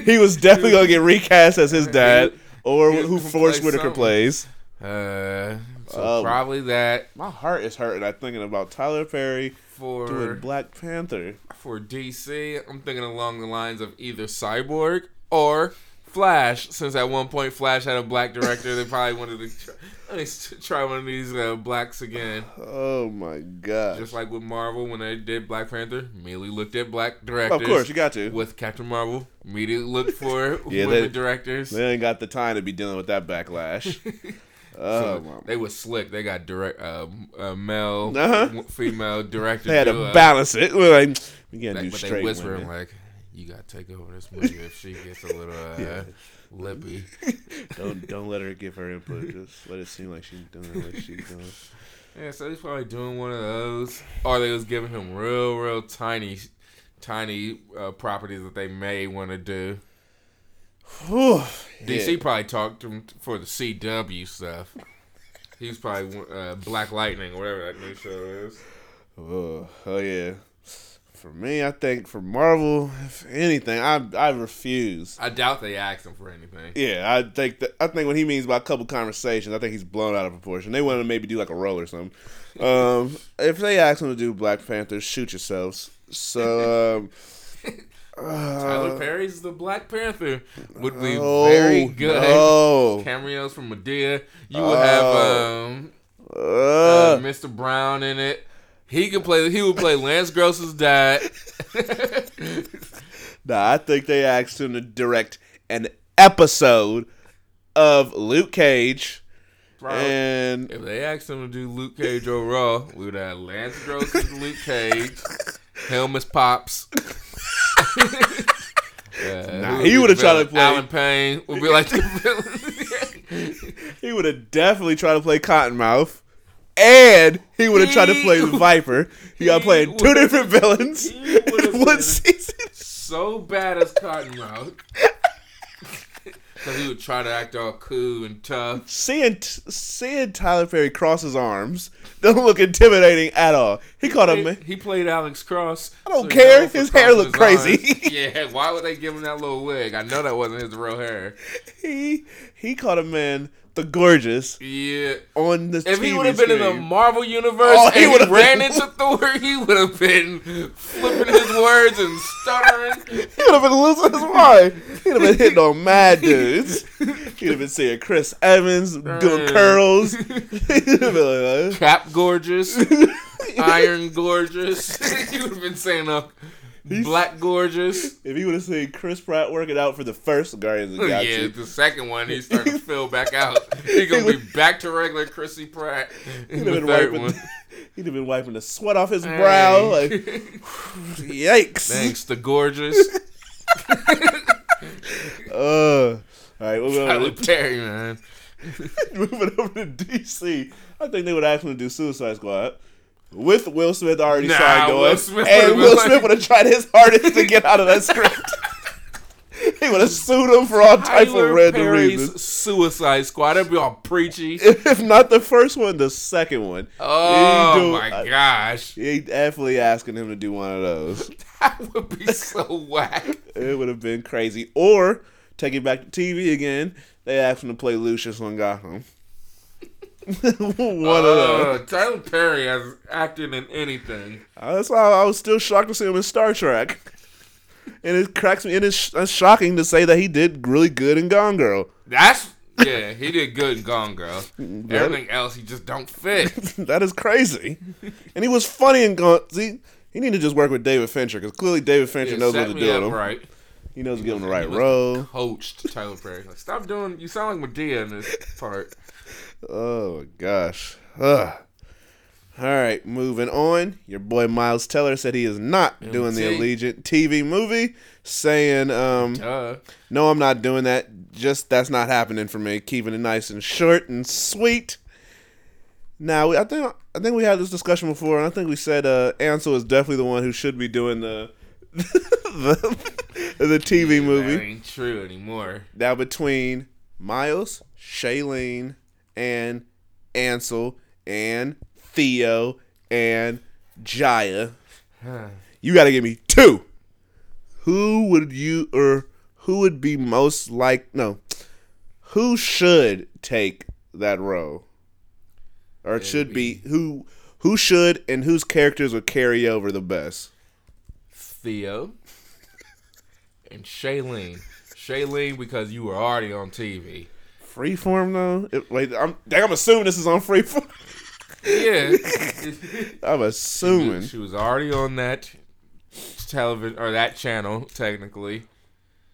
He was definitely going to get recast as his dad or He was who gonna Forrest play Whitaker something. plays. Uh, so Um, probably that My heart is hurting. I'm thinking about Tyler Perry for doing Black Panther. for DC. I'm thinking along the lines of either Cyborg or Flash. Since at one point Flash had a black director, they probably wanted to try, let me try one of these uh, blacks again. Oh my god. Just like with Marvel when they did Black Panther, immediately looked at black directors. Of course, you got to. With Captain Marvel, immediately looked for Yeah, women they- directors. They ain't got the time to be dealing with that backlash. oh, So they was slick. They got direct, uh, uh, male, Uh-huh. female directors. They had to balance it. We're like, we can't Like, do but straight they women. like, "You gotta take over this movie if she gets a little uh, lippy." don't don't let her give her input. Just let it seem like she's doing what she's doing. Yeah, so he's probably doing one of those, or they was giving him real, real tiny, tiny uh, properties that they may want to do. DC yeah. probably talked to him for the CW stuff. He's probably uh, Black Lightning whatever that new show is. Oh, oh yeah. For me, I think for Marvel, if anything, I I refuse. I doubt they asked him for anything. Yeah, I think that I think what he means by a couple conversations, I think he's blown out of proportion. They want to maybe do like a role or something. Um, if they ask him to do Black Panther, shoot yourselves. So, um, Tyler Perry's the Black Panther would be oh, very good. No. Cameos from Madea. You would have Oh. um, uh, Uh, Mr. Brown in it. He could play. He would play Lance Gross's dad. nah, I think they asked him to direct an episode of Luke Cage, and if they asked him to do Luke Cage or Raw, we would have Lance Gross as Luke Cage, as Pops. Uh, Nah, he would've tried to play- Allen Payne would be like the villain. he would have definitely tried to play Cottonmouth. And he would have tried to play the Viper. He got playing two different villains he in one season. so bad as Cottonmouth. Because he would try to act all cool and tough. Seeing seeing Tyler Perry cross his arms don't look intimidating at all. He caught a He, man. he played Alex Cross. I don't he's care. His hair looked crazy. yeah, why would they give him that little wig? I know that wasn't his real hair. He he caught a man, the gorgeous, Yeah. on the If he would have been in the. Marvel universe Oh, he and he would've ran been- into Thor, he would have been flipping his words and stuttering. He would have been losing his mind. He'd have been hitting on mad dudes. He'd have been seeing Chris Evans doing curls. He'd have been like, Cap gorgeous, iron gorgeous. he would have been saying uh, black gorgeous. if he would have seen Chris Pratt working out for the first Guardians of the Yeah, the second one he's starting to fill back out. He's gonna be back to regular Chrissy Pratt in he'd the have been third wiping. one. He'd have been wiping the sweat off his brow. Like, yikes! Thanks to gorgeous Uh, all right, moving Tyler on, Perry, man. moving over to DC. I think they would ask him to do Suicide Squad. With Will Smith already Nah, signed Will on, Smith and Will Smith like- would have tried his hardest to get out of that script. he would have sued him for all type of random Perry's reasons. Suicide Squad. That'd be all preachy. If not the first one, the second one. Oh do- my I- gosh, He definitely asking him to do one of those. that would be so whack. It would have been crazy. Or take it back to TV again. They asked him to play Lucius on Gotham. one of those. Uh, Tyler Perry has acted in anything. Uh, That's why I was still shocked to see him in Star Trek. And it cracks me. And it's, it's shocking to say that he did really good in Gone Girl. That's yeah, he did good in Gone Girl. Everything else, he just don't fit. that is crazy. and he was funny in Gone. See, he need to just work with David Fincher because clearly David Fincher Yeah, knows what to do with him. right. He knows to give him the right role. Coached Tyler Perry. Like, stop doing. You sound like Madea in this part. Oh gosh. Ugh. All right, moving on. Your boy Miles Teller said he is not doing the Allegiant TV movie, saying, um, "No, I'm not doing that. Just that's not happening for me. Keeping it nice and short and sweet." Now, I think I think we had this discussion before, and I think we said uh, Ansel is definitely the one who should be doing the the, the TV That movie. ain't true anymore. Now between Miles, Shailene, and Ansel, and Theo, and Jaya, you got to give me two. Who would you or who would be most like? No, who should take that role, or it should be who? Who should and whose characters would carry over the best? Theo and Shailene. Shailene because you were already on TV. Freeform though. It, wait, I'm. I'm assuming this is on Freeform. Yeah. I'm assuming. she was already on that television or that channel technically.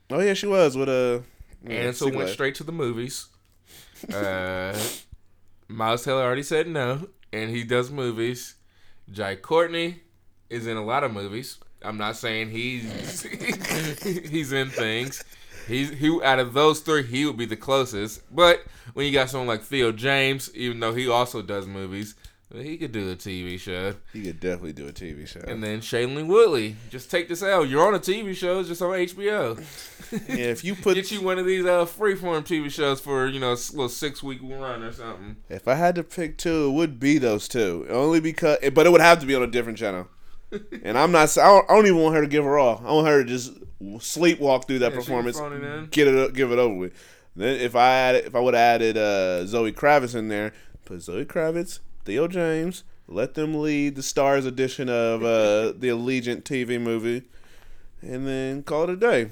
Oh yeah, she was with a. and so went straight to the movies. Uh, Miles Teller already said no, and he does movies. Jai Courtney is in a lot of movies. I'm not saying he's he's in things. He's he out of those three, he would be the closest. But when you got someone like Theo James, even though he also does movies, he could do a TV show. He could definitely do a TV show. And then Shailene Woodley, just take this out. You're on a TV show, it's just on HBO. yeah, if you put, Get you one of these uh, freeform TV shows for you know a little six week run or something. if I had to pick two, it would be those two. Only because, but it would have to be on a different channel. And I'm not. I don't, I don't even want her to give her all. I want her to just sleepwalk through that Yeah, performance, phone it in. get it, give it over with. Then if I had, if I would have added uh, Zoe Kravitz in there, put Zoe Kravitz, Theo James, let them lead the Starz edition of uh, the Allegiant TV movie, and then call it a day.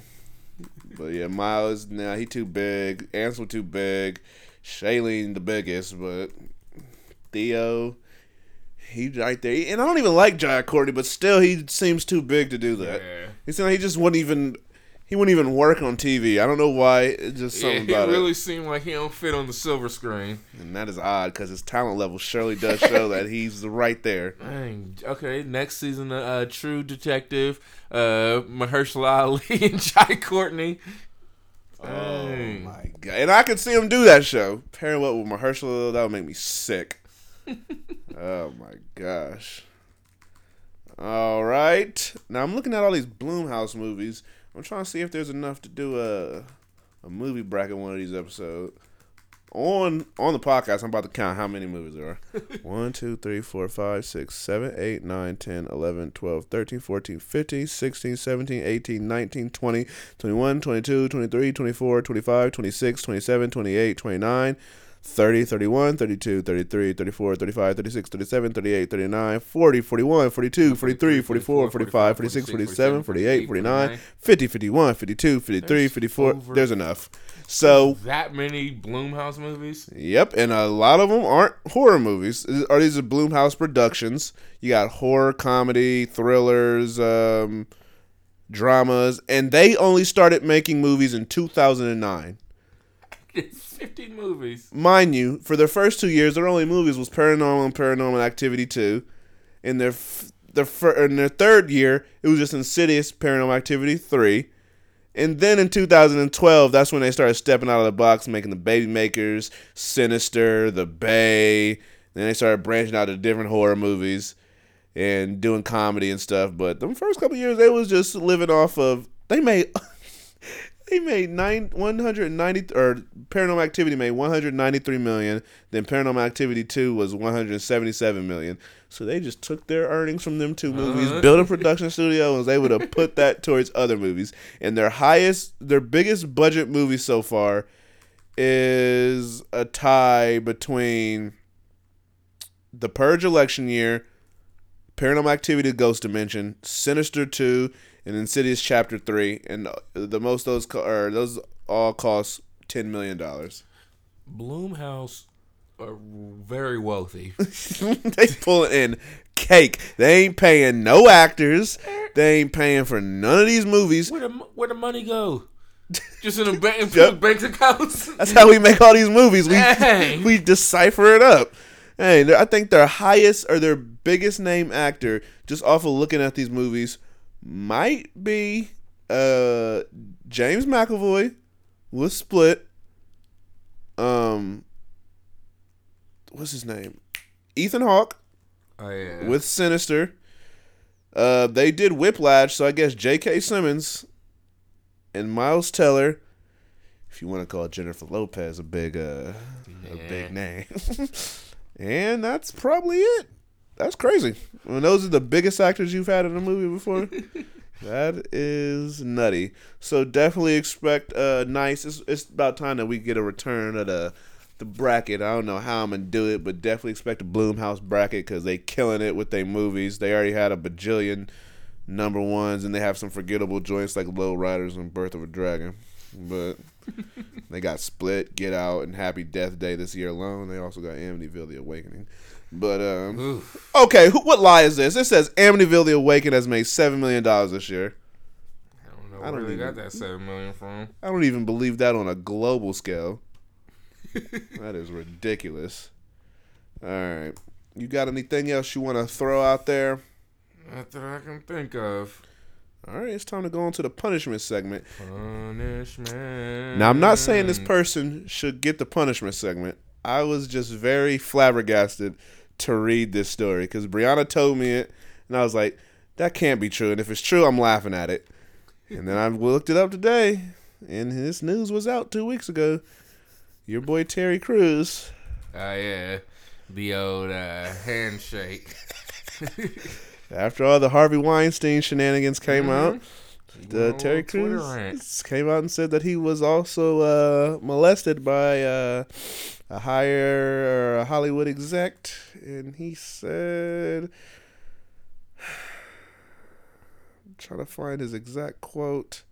But yeah, Miles, now he too big. Ansel too big. Shailene the biggest, but Theo, he right there. And I don't even like Jai Courtney, but still, he seems too big to do that. Yeah. He seemed like he just wouldn't even. He wouldn't even work on TV. I don't know why. It's just Yeah, something he about really it, seemed like he don't fit on the silver screen. and that is odd because his talent level surely does show that he's right there. Dang. Okay, next season, uh, uh, True Detective, uh, Mahershala Ali and Jai Courtney. Dang. Oh My God, and I could see him do that show. Pairing up with Mahershala, that would make me sick. Oh my gosh. All right. Now I'm looking at all these Blumhouse movies. I'm trying to see if there's enough to do a a movie bracket one of these episodes. On on the podcast, I'm about to count how many movies there are. 1, 2, 3, 4, 5, 6, 7, 8, 9, 10, 11, 12, 13, 14, 15, 16, 17, 18, 19, 20, 21, 22, 23, 24, 25, 26, 27, 28, 29, 30, 31, 32, 33, 34, 35, 36, 37, 38, 39, 40, 41, 42, 43, 44, 45, 46, 47, 48, 49, 50, 51, 52, 53, There's 54. There's enough. So, That many Blumhouse movies? Yep, and a lot of them aren't horror movies. Are these are Blumhouse productions? You got horror, comedy, thrillers, um, dramas, and they only started making movies in 2009. It's 50 movies. Mind you, for their first two years, their only movies was Paranormal and Paranormal Activity 2. In their f- their fir- in their third year, it was just Insidious, Paranormal Activity 3. And then in 2012, that's when they started stepping out of the box, making the Baby Makers, Sinister, The Bay. Then they started branching out to different horror movies and doing comedy and stuff. But the first couple years, they was just living off of. They made. They made nine one hundred ninety or Paranormal Activity made one hundred ninety three million. Then Paranormal Activity two was one hundred seventy seven million. So they just took their earnings from them 2 movies, uh-huh. built a production studio, and was able to put that towards other movies. And their highest, their biggest budget movie so far is a tie between The Purge election year, Paranormal Activity Ghost Dimension, Sinister 2, and Insidious Chapter 3. And uh, the most those co- or those all cost $10 million. Blumhouse are very wealthy. they pulling in cake. They ain't paying no actors. They ain't paying for none of these movies. Where the where the money go? Just in a bank, Yep. bank accounts. That's how we make all these movies. We Dang. we decipher it up. Hey, I think their highest or their biggest name actor, just off of looking at these movies, might be uh James McAvoy with Split. Um, what's his name? Ethan Hawke Oh yeah. with Sinister. Uh, they did Whiplash, so I guess J.K. Simmons and Miles Teller. If you want to call Jennifer Lopez a big, uh, a big name, and that's probably it. That's crazy. When those are the biggest actors you've had in a movie before, that is nutty. So definitely expect uh nice. It's, it's about time that we get a return of the the bracket. I don't know how I'm gonna do it, but definitely expect a Blumhouse bracket because they killing it with their movies. They already had a bajillion number ones, and they have some forgettable joints like Low Riders and Birth of a Dragon. But they got Split, Get Out, and Happy Death Day this year alone. They also got Amityville: The Awakening. But um, Oof. okay, who, what lie is this? It says Amityville: The Awakening has made seven million dollars this year. I don't know I don't they even- got that seven million from. I don't even believe that on a global scale. that is ridiculous. All right. You got anything else you want to throw out there? Not that I can think of. All right, it's time to go on to the punishment segment. Punishment. Now, I'm not saying this person should get the punishment segment. I was just very flabbergasted to read this story because Brianna told me it, and I was like, that can't be true. And if it's true, I'm laughing at it. And then I looked it up today, and this news was out two weeks ago. Your boy Terry Crews. Oh yeah, the old uh, handshake. After all the Harvey Weinstein shenanigans came Mhm. out, the Terry Crews came out and said that he was also uh, molested by uh, a higher or a Hollywood exec, and he said, trying to find his exact quote.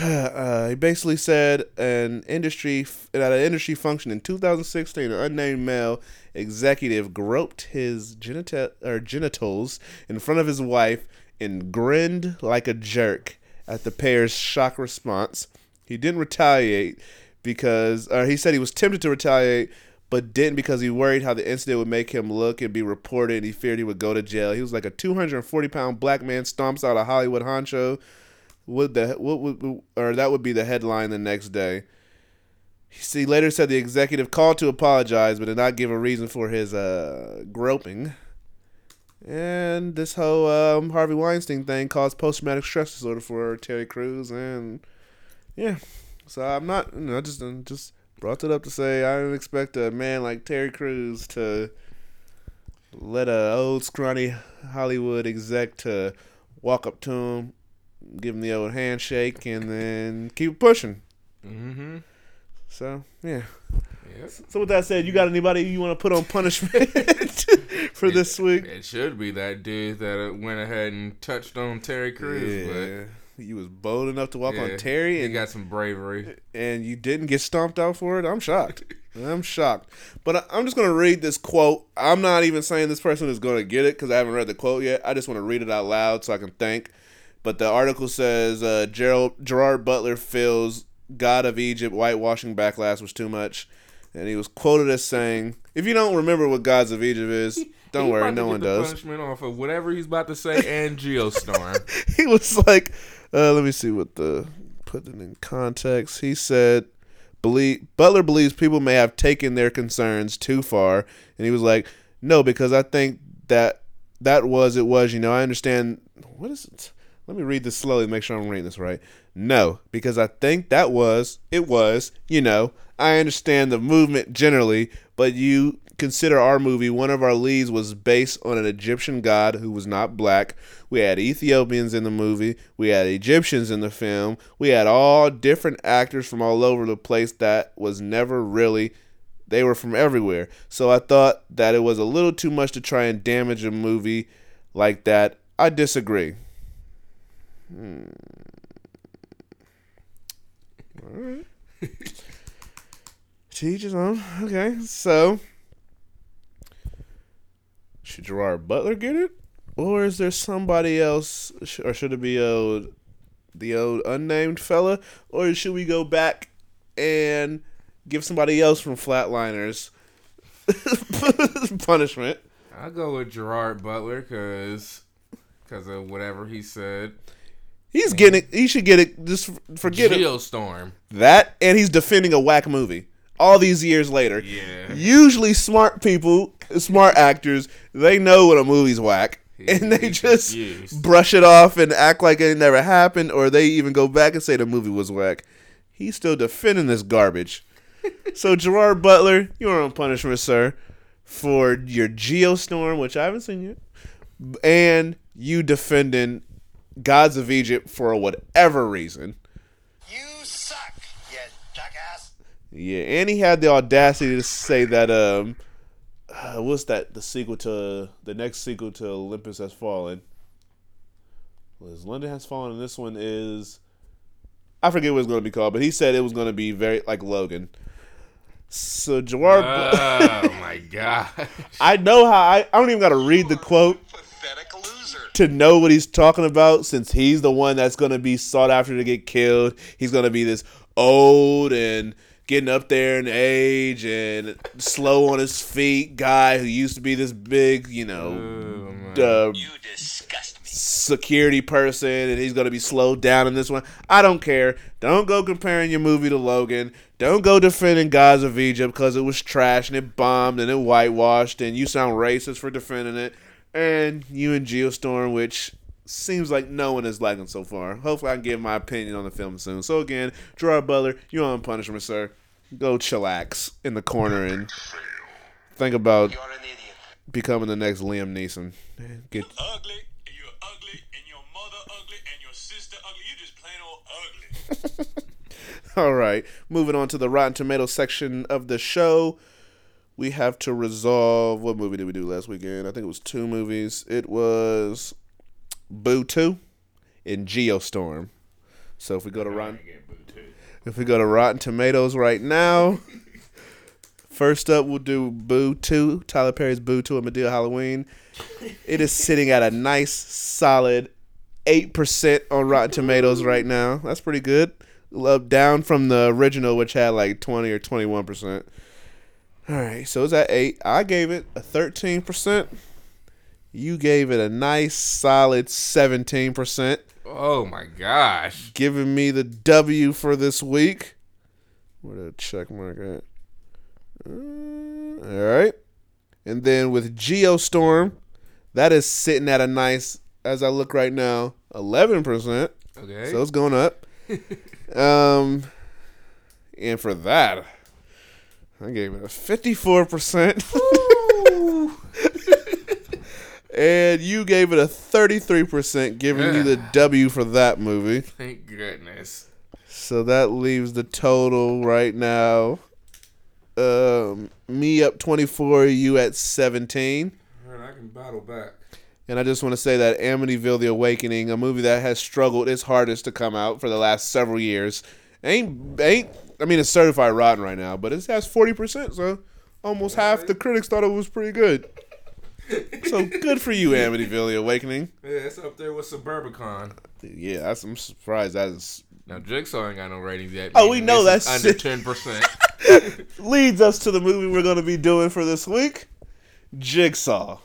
Uh, he basically said an industry at an industry function in 2016, an unnamed male executive groped his genita- or genitals in front of his wife and grinned like a jerk at the pair's shock response. He didn't retaliate because, he said he was tempted to retaliate, but didn't because he worried how the incident would make him look and be reported, and he feared he would go to jail. He was like a 240 pound black man stomps out a Hollywood honcho. Would the what would or that would be the headline the next day. He later said the executive called to apologize, but did not give a reason for his uh, groping. And this whole um, Harvey Weinstein thing caused post traumatic stress disorder for Terry Crews, and yeah. So I'm not, you know, just uh, just brought it up to say I didn't expect a man like Terry Crews to let a old scrawny Hollywood exec to walk up to him, give him the old handshake, and then keep pushing. Mm-hmm. So yeah. Yep. So with that said, you got anybody you want to put on punishment for this week? It should be that dude that went ahead and touched on Terry Crews, Yeah, you was bold enough to walk yeah, on Terry, and you got some bravery. and you didn't get stomped out for it. I'm shocked. I'm shocked. But I, I'm just gonna read this quote. I'm not even saying this person is gonna get it because I haven't read the quote yet. I just want to read it out loud so I can think. But the article says uh, Gerald Gerard Butler feels God of Egypt whitewashing backlash was too much, and he was quoted as saying, "If you don't remember what Gods of Egypt is, don't He worry, no one does." Punishment off of whatever he's about to say and Geostorm. he was like, uh, let me see what the put it in context. He said, believe Butler believes people may have taken their concerns too far, and he was like, no, because I think that that was it was. You know, I understand. What is it? Let me read this slowly, make sure I'm reading this right. No, because I think that was, it was, you know, I understand the movement generally, but you consider our movie, one of our leads was based on an Egyptian god who was not black. We had Ethiopians in the movie, we had Egyptians in the film, we had all different actors from all over the place that was never really they were from everywhere. So I thought that it was a little too much to try and damage a movie like that. I disagree. Hmm. All right. Teach his own. Okay, so should Gerard Butler get it, or is there somebody else, or should it be old, the old unnamed fella, or should we go back and give somebody else from Flatliners punishment? I'll go with Gerard Butler because because of whatever he said. He's getting it. He should get it. Just forget it. Geostorm. That, and he's defending a whack movie all these years later. Yeah. Usually, smart people, smart actors, they know when a movie's whack, and they just confused. brush it off and act like it never happened, or they even go back and say the movie was whack. He's still defending this garbage. so Gerard Butler, you're on punishment, sir, for your Geostorm, which I haven't seen yet, and you defending Gods of Egypt for whatever reason. You suck, you jackass. Yeah, and he had the audacity to say that um, uh, what's that? The sequel to the next sequel to Olympus Has Fallen. Was London Has Fallen, and this one is I forget what it's going to be called, but he said it was going to be very like Logan. So Gerard, Oh my god. I know how I, I don't even got to read the quote Pathetic loser. to know what he's talking about since he's the one that's going to be sought after to get killed. He's going to be this old and getting up there in age and slow on his feet guy who used to be this big, you know, Oh, man. uh, You disgust me. security person and he's going to be slowed down in this one. I don't care. Don't go comparing your movie to Logan. Don't go defending Gods of Egypt because it was trash and it bombed and it whitewashed and you sound racist for defending it. And you and Geostorm, which seems like no one is liking so far. Hopefully, I can give my opinion on the film soon. So, again, Gerard Butler, you're on punishment, sir. Go chillax in the corner and think about an becoming the next Liam Neeson. Get ugly, and you're ugly, and your mother ugly, and your sister ugly. You just plain old ugly. All right, moving on to the Rotten Tomatoes section of the show. We have to resolve what movie did we do last weekend? I think it was two movies. It was Boo 2 and Geostorm. So if we go to Rotten if we go to Rotten Tomatoes right now, first up we'll do Boo 2, Tyler Perry's Boo 2 at Madea Halloween. It is sitting at a nice solid 8% on Rotten Tomatoes right now. That's pretty good. Love down from the original which had like 20 or 21%. All right, so it's at 8. I gave it a 13%. You gave it a nice solid 17%, Oh my gosh. giving me the W for this week. What a check mark at? Uh, all right. And then with Geostorm, that is sitting at a nice, as I look right now, 11%. Okay. So it's going up. um, and for that, I gave it a fifty-four percent. and you gave it a thirty-three percent, giving you the W for that movie. Thank goodness. So that leaves the total right now. Um, me up twenty-four, you at seventeen. Alright, I can battle back. And I just want to say that Amityville: The Awakening, a movie that has struggled its hardest to come out for the last several years, ain't ain't. I mean, it's certified rotten right now, but it has forty percent, so almost half the critics thought it was pretty good. So good for you, Amityville: The Awakening. Yeah, it's up there with Suburbicon. Yeah, that's, I'm surprised that is Now Jigsaw ain't got no ratings yet. Oh, we know that's under ten percent. leads us to the movie we're going to be doing for this week, Jigsaw.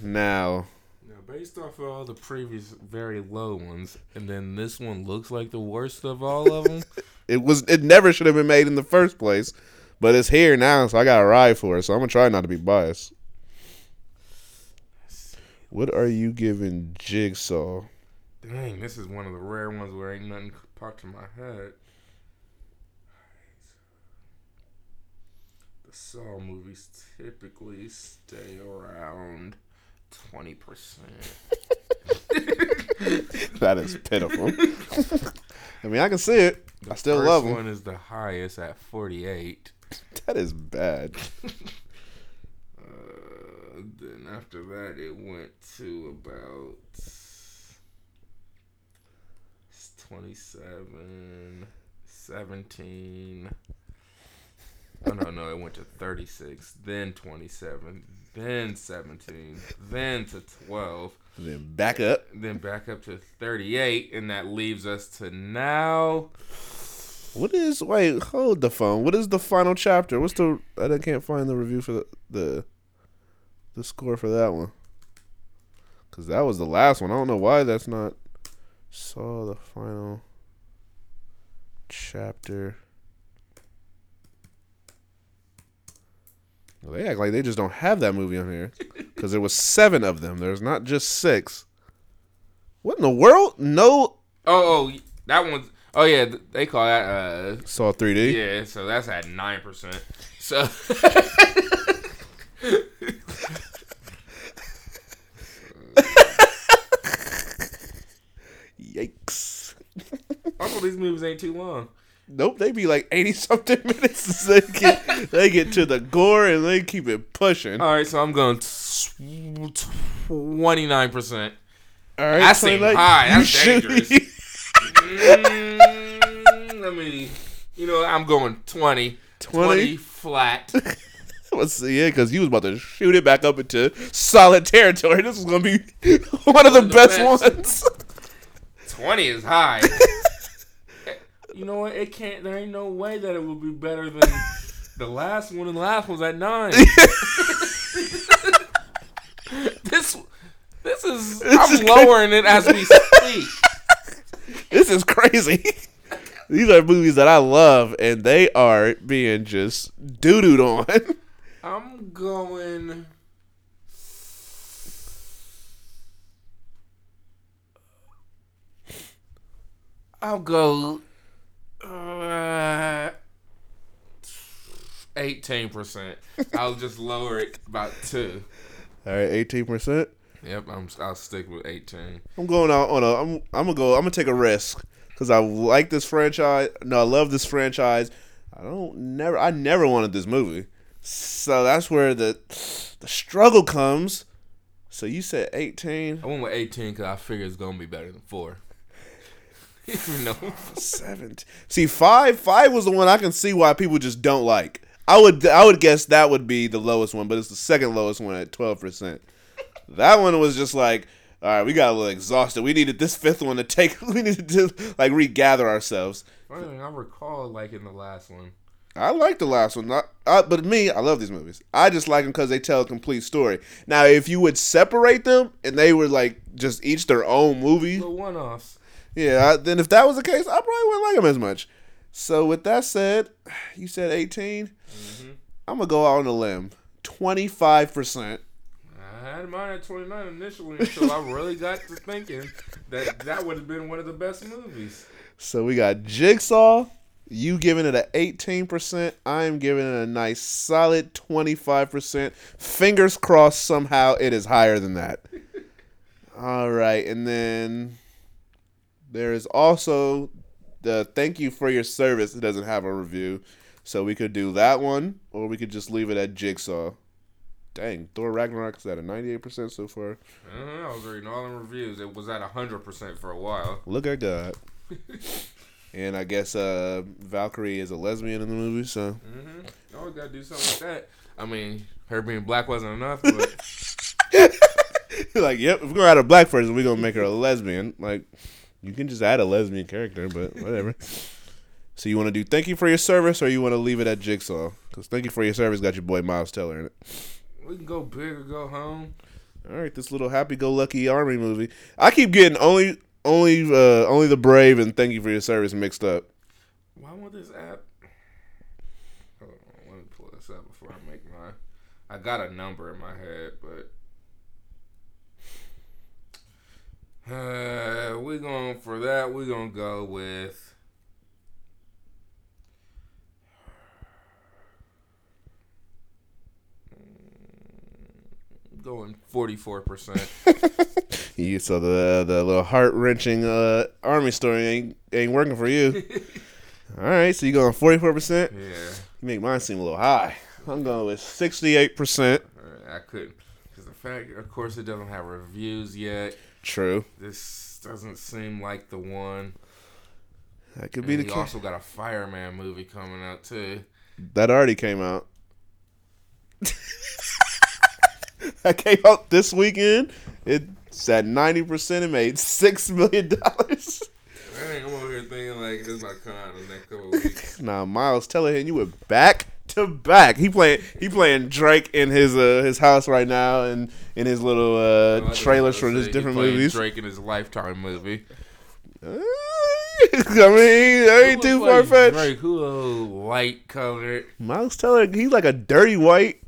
Now, Now, based off of all the previous very low ones, and then this one looks like the worst of all of them. it was it never should have been made in the first place, but it's here now, so I got to ride for it. So I'm gonna try not to be biased. What are you giving Jigsaw? Dang, this is one of the rare ones where ain't nothing popped in my head. The Saw movies typically stay around twenty percent. That is pitiful. I mean, I can see it. I still love them. one is the highest at forty-eight. That is bad. After that, it went to about 27, 17. Oh, no, no, it went to 36, then 27, then 17, then to 12, then back up. then back up to 38, and that leaves us to now. What is? Wait, hold the phone. What is the final chapter? What's the? I can't find the review for the the, the score for that one. Cause that was the last one. I don't know why that's not. Saw the final chapter. Well, they act like they just don't have that movie on here, because there was seven of them. There's not just six. What in the world? No. Oh, oh that one's. Oh, yeah, they call that. uh Saw 3D. Yeah, so that's at nine percent. So Yikes. Also these movies ain't too long. Nope, they be like eighty something minutes. They get they get to the gore and they keep it pushing. All right, so I'm going twenty nine percent. All right, that seem Twilight, high. That's should- dangerous. Mm, I mean, you know, I'm going 20. 20? 20 flat. Let's see, yeah, because you was about to shoot it back up into solid territory. This is gonna be one of the, the best, best. ones. 20 is high. You know what? It can't. There ain't no way that it will be better than the last one. And the last was at nine. this, this is. I'm is lowering it as we speak. this is crazy. These are movies that I love, and they are being just doo dooed on. I'm going. I'll go. Uh, Eighteen percent. I'll just lower it about two. All right, eighteen percent. Yep, I'm. I'll stick with eighteen. I'm going out on a. I'm. I'm gonna go. I'm gonna take a risk because I like this franchise. No, I love this franchise. I don't never. I never wanted this movie, so that's where the the struggle comes. So you said 18, I went with eighteen because I figure it's gonna be better than four. Know. 17. See, five. Five was the one I can see why people just don't like. I would. I would guess that would be the lowest one, but it's the second lowest one at 12 percent. That one was just like, all right, we got a little exhausted. We needed this fifth one to take. We needed to like regather ourselves. I, mean, I recall like in the last one. I like the last one, not, I, but me, I love these movies. I just like them because they tell a complete story. Now, if you would separate them and they were like just each their own movie, The one offs. Yeah, I- then if that was the case, I probably wouldn't like them as much. So, with that said, you said 18. Mm-hmm. I'm gonna go out on a limb, 25 percent. I had mine at 29 initially until I really got to thinking that that would have been one of the best movies. So we got Jigsaw. You giving it an 18%. I'm giving it a nice solid 25%. Fingers crossed somehow it is higher than that. All right. And then there is also the thank you for your service. It doesn't have a review. So we could do that one or we could just leave it at Jigsaw. Dang, Thor Ragnarok is at a 98% so far. I don't know. I was reading all the reviews. It was at 100% for a while. Look at God. and I guess uh, Valkyrie is a lesbian in the movie, so Mm-hmm. Always got to do something like that. I mean, her being black wasn't enough, but like, yep, if we're gonna add a black person, we're gonna make her a lesbian. Like, you can just add a lesbian character, but whatever. so you want to do thank you for your service, or you want to leave it at Jigsaw? Because thank you for your service got your boy Miles Teller in it. we can go big or go home. All right, this little happy-go-lucky army movie. I keep getting only, only, uh, only the brave and thank you for your service mixed up. Why won't this app? Hold on, let me pull this up before I make mine. I got a number in my head, but Uh, we going for that. We're gonna go with. Mm, Going forty four percent. You so the the little heart wrenching uh, army story ain't ain't working for you. All right, so you going forty four percent. Yeah, You make mine seem a little high. I'm going with sixty eight percent. Uh, I couldn't because the fact, of course, it doesn't have reviews yet. True, This doesn't seem like the one. that could be the he case. also got a fireman movie coming out too. That already came out. that came out this weekend. It's at ninety percent. It made six million dollars. I'm over here thinking like this might come out in the next couple of weeks. Nah, Miles Teller and you were back to back. He playing he playing Drake in his uh his house right now and in his little uh I trailers for his different movies. Drake in his Lifetime movie. I mean, that ain't too far fetched. Drake, who white colored. Miles Teller, he's like a dirty white.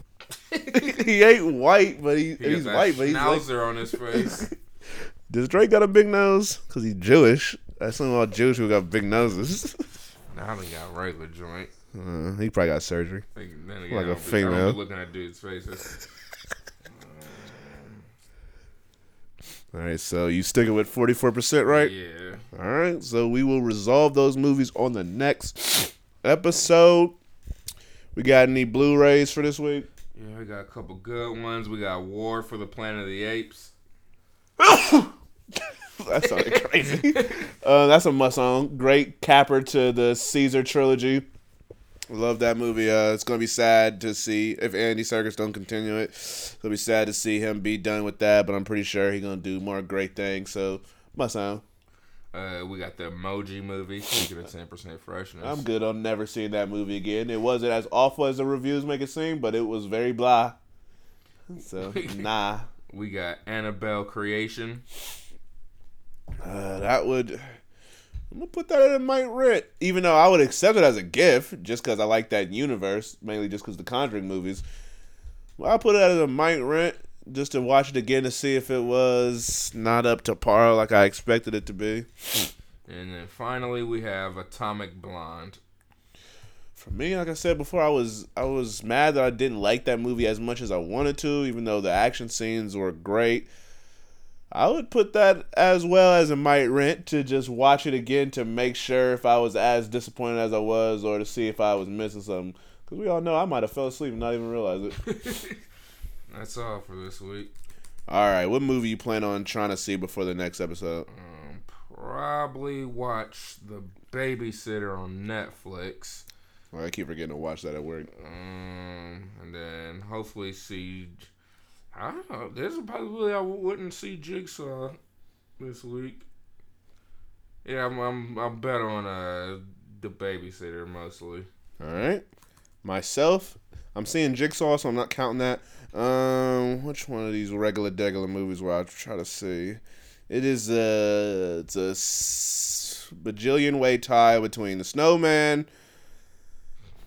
he ain't white, but he, He he's white, but he's like, on his face. Does Drake got a big nose? Cause he's Jewish. That's something about Jewish who got big noses. now they got regular joint. Uh, he probably got surgery. Like, Like a I don't be- female. looking at dudes' faces. All right, so you sticking with forty four percent, right? Yeah. All right, so we will resolve those movies on the next episode. We got any Blu-rays for this week? Yeah, we got a couple good ones. We got War for the Planet of the Apes. That sounded crazy. uh, that's a must own. Great capper to the Caesar trilogy. Love that movie. Uh, it's gonna be sad to see if Andy Serkis don't continue it. It'll be sad to see him be done with that, but I'm pretty sure he's gonna do more great things. So my own. Uh, we got the Emoji movie. Speaking of ten percent freshness, I'm good on never seeing that movie again. It wasn't as awful as the reviews make it seem, but it was very blah. So nah. We got Annabelle Creation. Uh, that would. I'm gonna put that in my rent, even though I would accept it as a gift, just because I like that universe, mainly just because the Conjuring movies. Well, I put it as a might rent just to watch it again to see if it was not up to par like I expected it to be. And then finally, we have Atomic Blonde. For me, like I said before, I was I was mad that I didn't like that movie as much as I wanted to, even though the action scenes were great. I would put that as well as a might rent to just watch it again to make sure if I was as disappointed as I was, or to see if I was missing something. Because we all know I might have fell asleep and not even realize it. That's all for this week. all right, what movie you plan on trying to see before the next episode? Um, probably watch The Babysitter on Netflix. Well, I keep forgetting to watch that at work. Um, and then hopefully see. I don't know. There's a possibility I wouldn't see Jigsaw this week. Yeah, I'm I'm, I'm better on uh the babysitter mostly. All right. Myself, I'm seeing Jigsaw, so I'm not counting that. Um, which one of these regular degular movies where I try to see? It is a it's a bajillion way tie between the Snowman,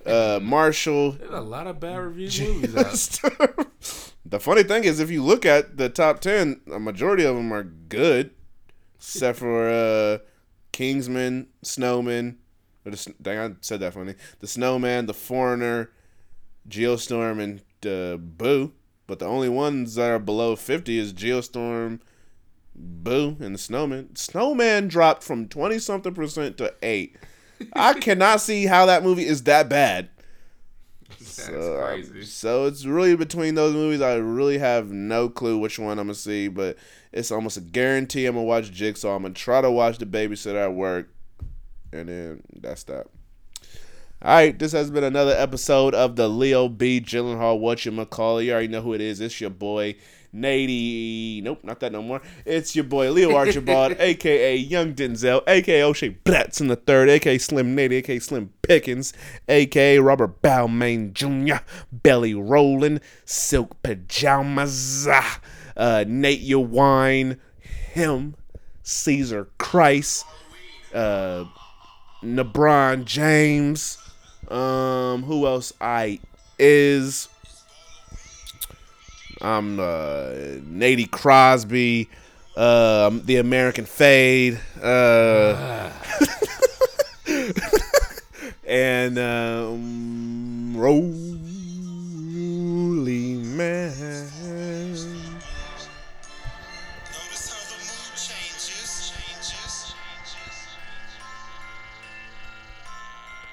uh, Marshall. There's a lot of bad reviews movies out. The funny thing is, if you look at the top ten, a majority of them are good, except for uh, Kingsman, Snowman. Or the, dang, I said that funny. The Snowman, The Foreigner, Geostorm, and uh, Boo. But the only ones that are below fifty is Geostorm, Boo, and the Snowman. Snowman dropped from twenty something percent to eight. I cannot see how that movie is that bad. So, crazy. so it's really between those movies. I really have no clue which one I'm gonna see, but it's almost a guarantee I'm gonna watch Jigsaw. I'm gonna try to watch The Babysitter at work, and then that's that. All right, this has been another episode of the Leo B. Gyllenhaal. What you call You already know who it is. It's your boy Nady. Nope, not that no more. It's your boy Leo Archibald, aka Young Denzel, aka O'Shea in the third, aka Slim Nady, aka Slim Pickens, aka Robert Balmain Jr., Belly Rolling, Silk Pajamas, uh, Nate Your Wine, him, Caesar Christ, uh, LeBron James. Um, who else? I is. I'm uh, Nady Crosby. um, the American Fade, uh, and um, Man.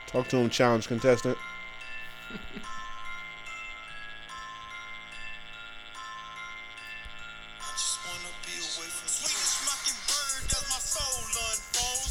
Talk to him, challenge contestant.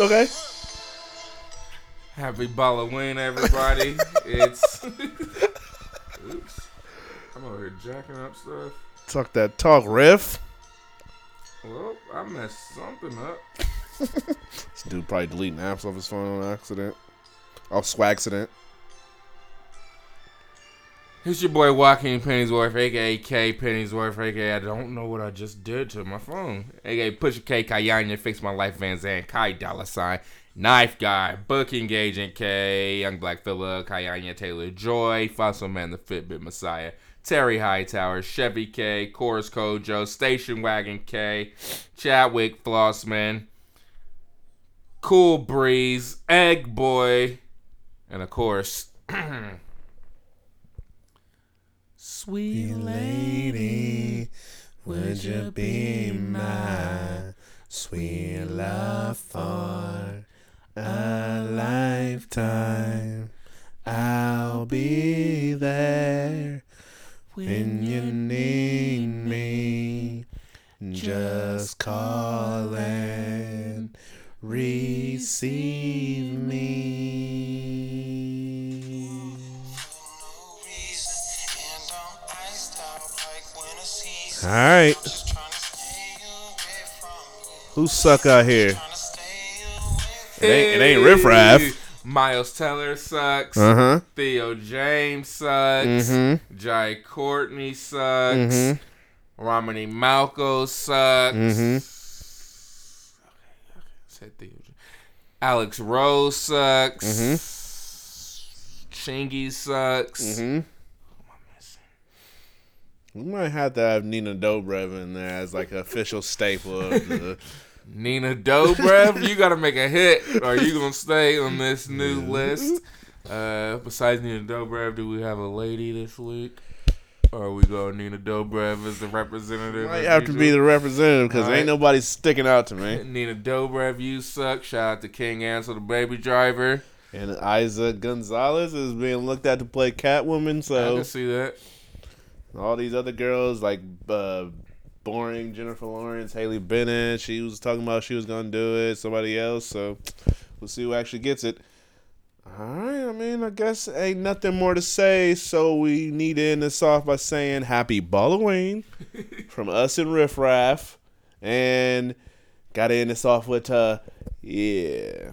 Okay. Happy Halloween, everybody. it's. Oops. I'm over here jacking up stuff. Talk that talk, riff. Well, I messed something up. This dude probably deleting apps off his phone on accident. Off swag accident. It's your boy Joaquin Pennyworth, aka K Pennyworth, aka I don't know what I just did to my phone. aka Pusha K Kayanya, Fix My Life Van Zandt, Kai Dollar Sign, Knife Guy, Booking Agent K, Young Black Fella, Kayanya Taylor Joy, Fossil Man the Fitbit Messiah, Terry Hightower, Chevy K, Chorus Kojo, Station Wagon K, Chadwick Flossman, Cool Breeze, Egg Boy, and of course, Sweet lady, would you be my sweet love for a lifetime? I'll be there when you need me. Just call and receive me. All right, Just tryna stay away from you. who suck out here? It ain't, it ain't Riff Raff. Miles Teller sucks. Uh huh. Theo James sucks. Mm-hmm. Jai Courtney sucks. Mm-hmm. Romany Malco sucks. Mm-hmm. Okay, okay. Said Theo. Alex Rose sucks. Mm-hmm. Chingy sucks. We might have to have Nina Dobrev in there as like an official staple of the. Nina Dobrev, you gotta make a hit, or you gonna stay on this new list. Uh, besides Nina Dobrev, do we have a lady this week? Or are we go Nina Dobrev as the representative? might have to be the representative because Alright. ain't nobody sticking out to me. Nina Dobrev, you suck. Shout out to King Ansel, the baby driver. And Eiza Gonzalez is being looked at to play Catwoman, so I can see that. All these other girls like uh, boring Jennifer Lawrence, Haley Bennett, she was talking about she was gonna do it. Somebody else, so we'll see who actually gets it. All right, I mean, I guess ain't nothing more to say, so we need to end this off by saying Happy Halloween from us and Riff Raff, and gotta end this off with uh, yeah.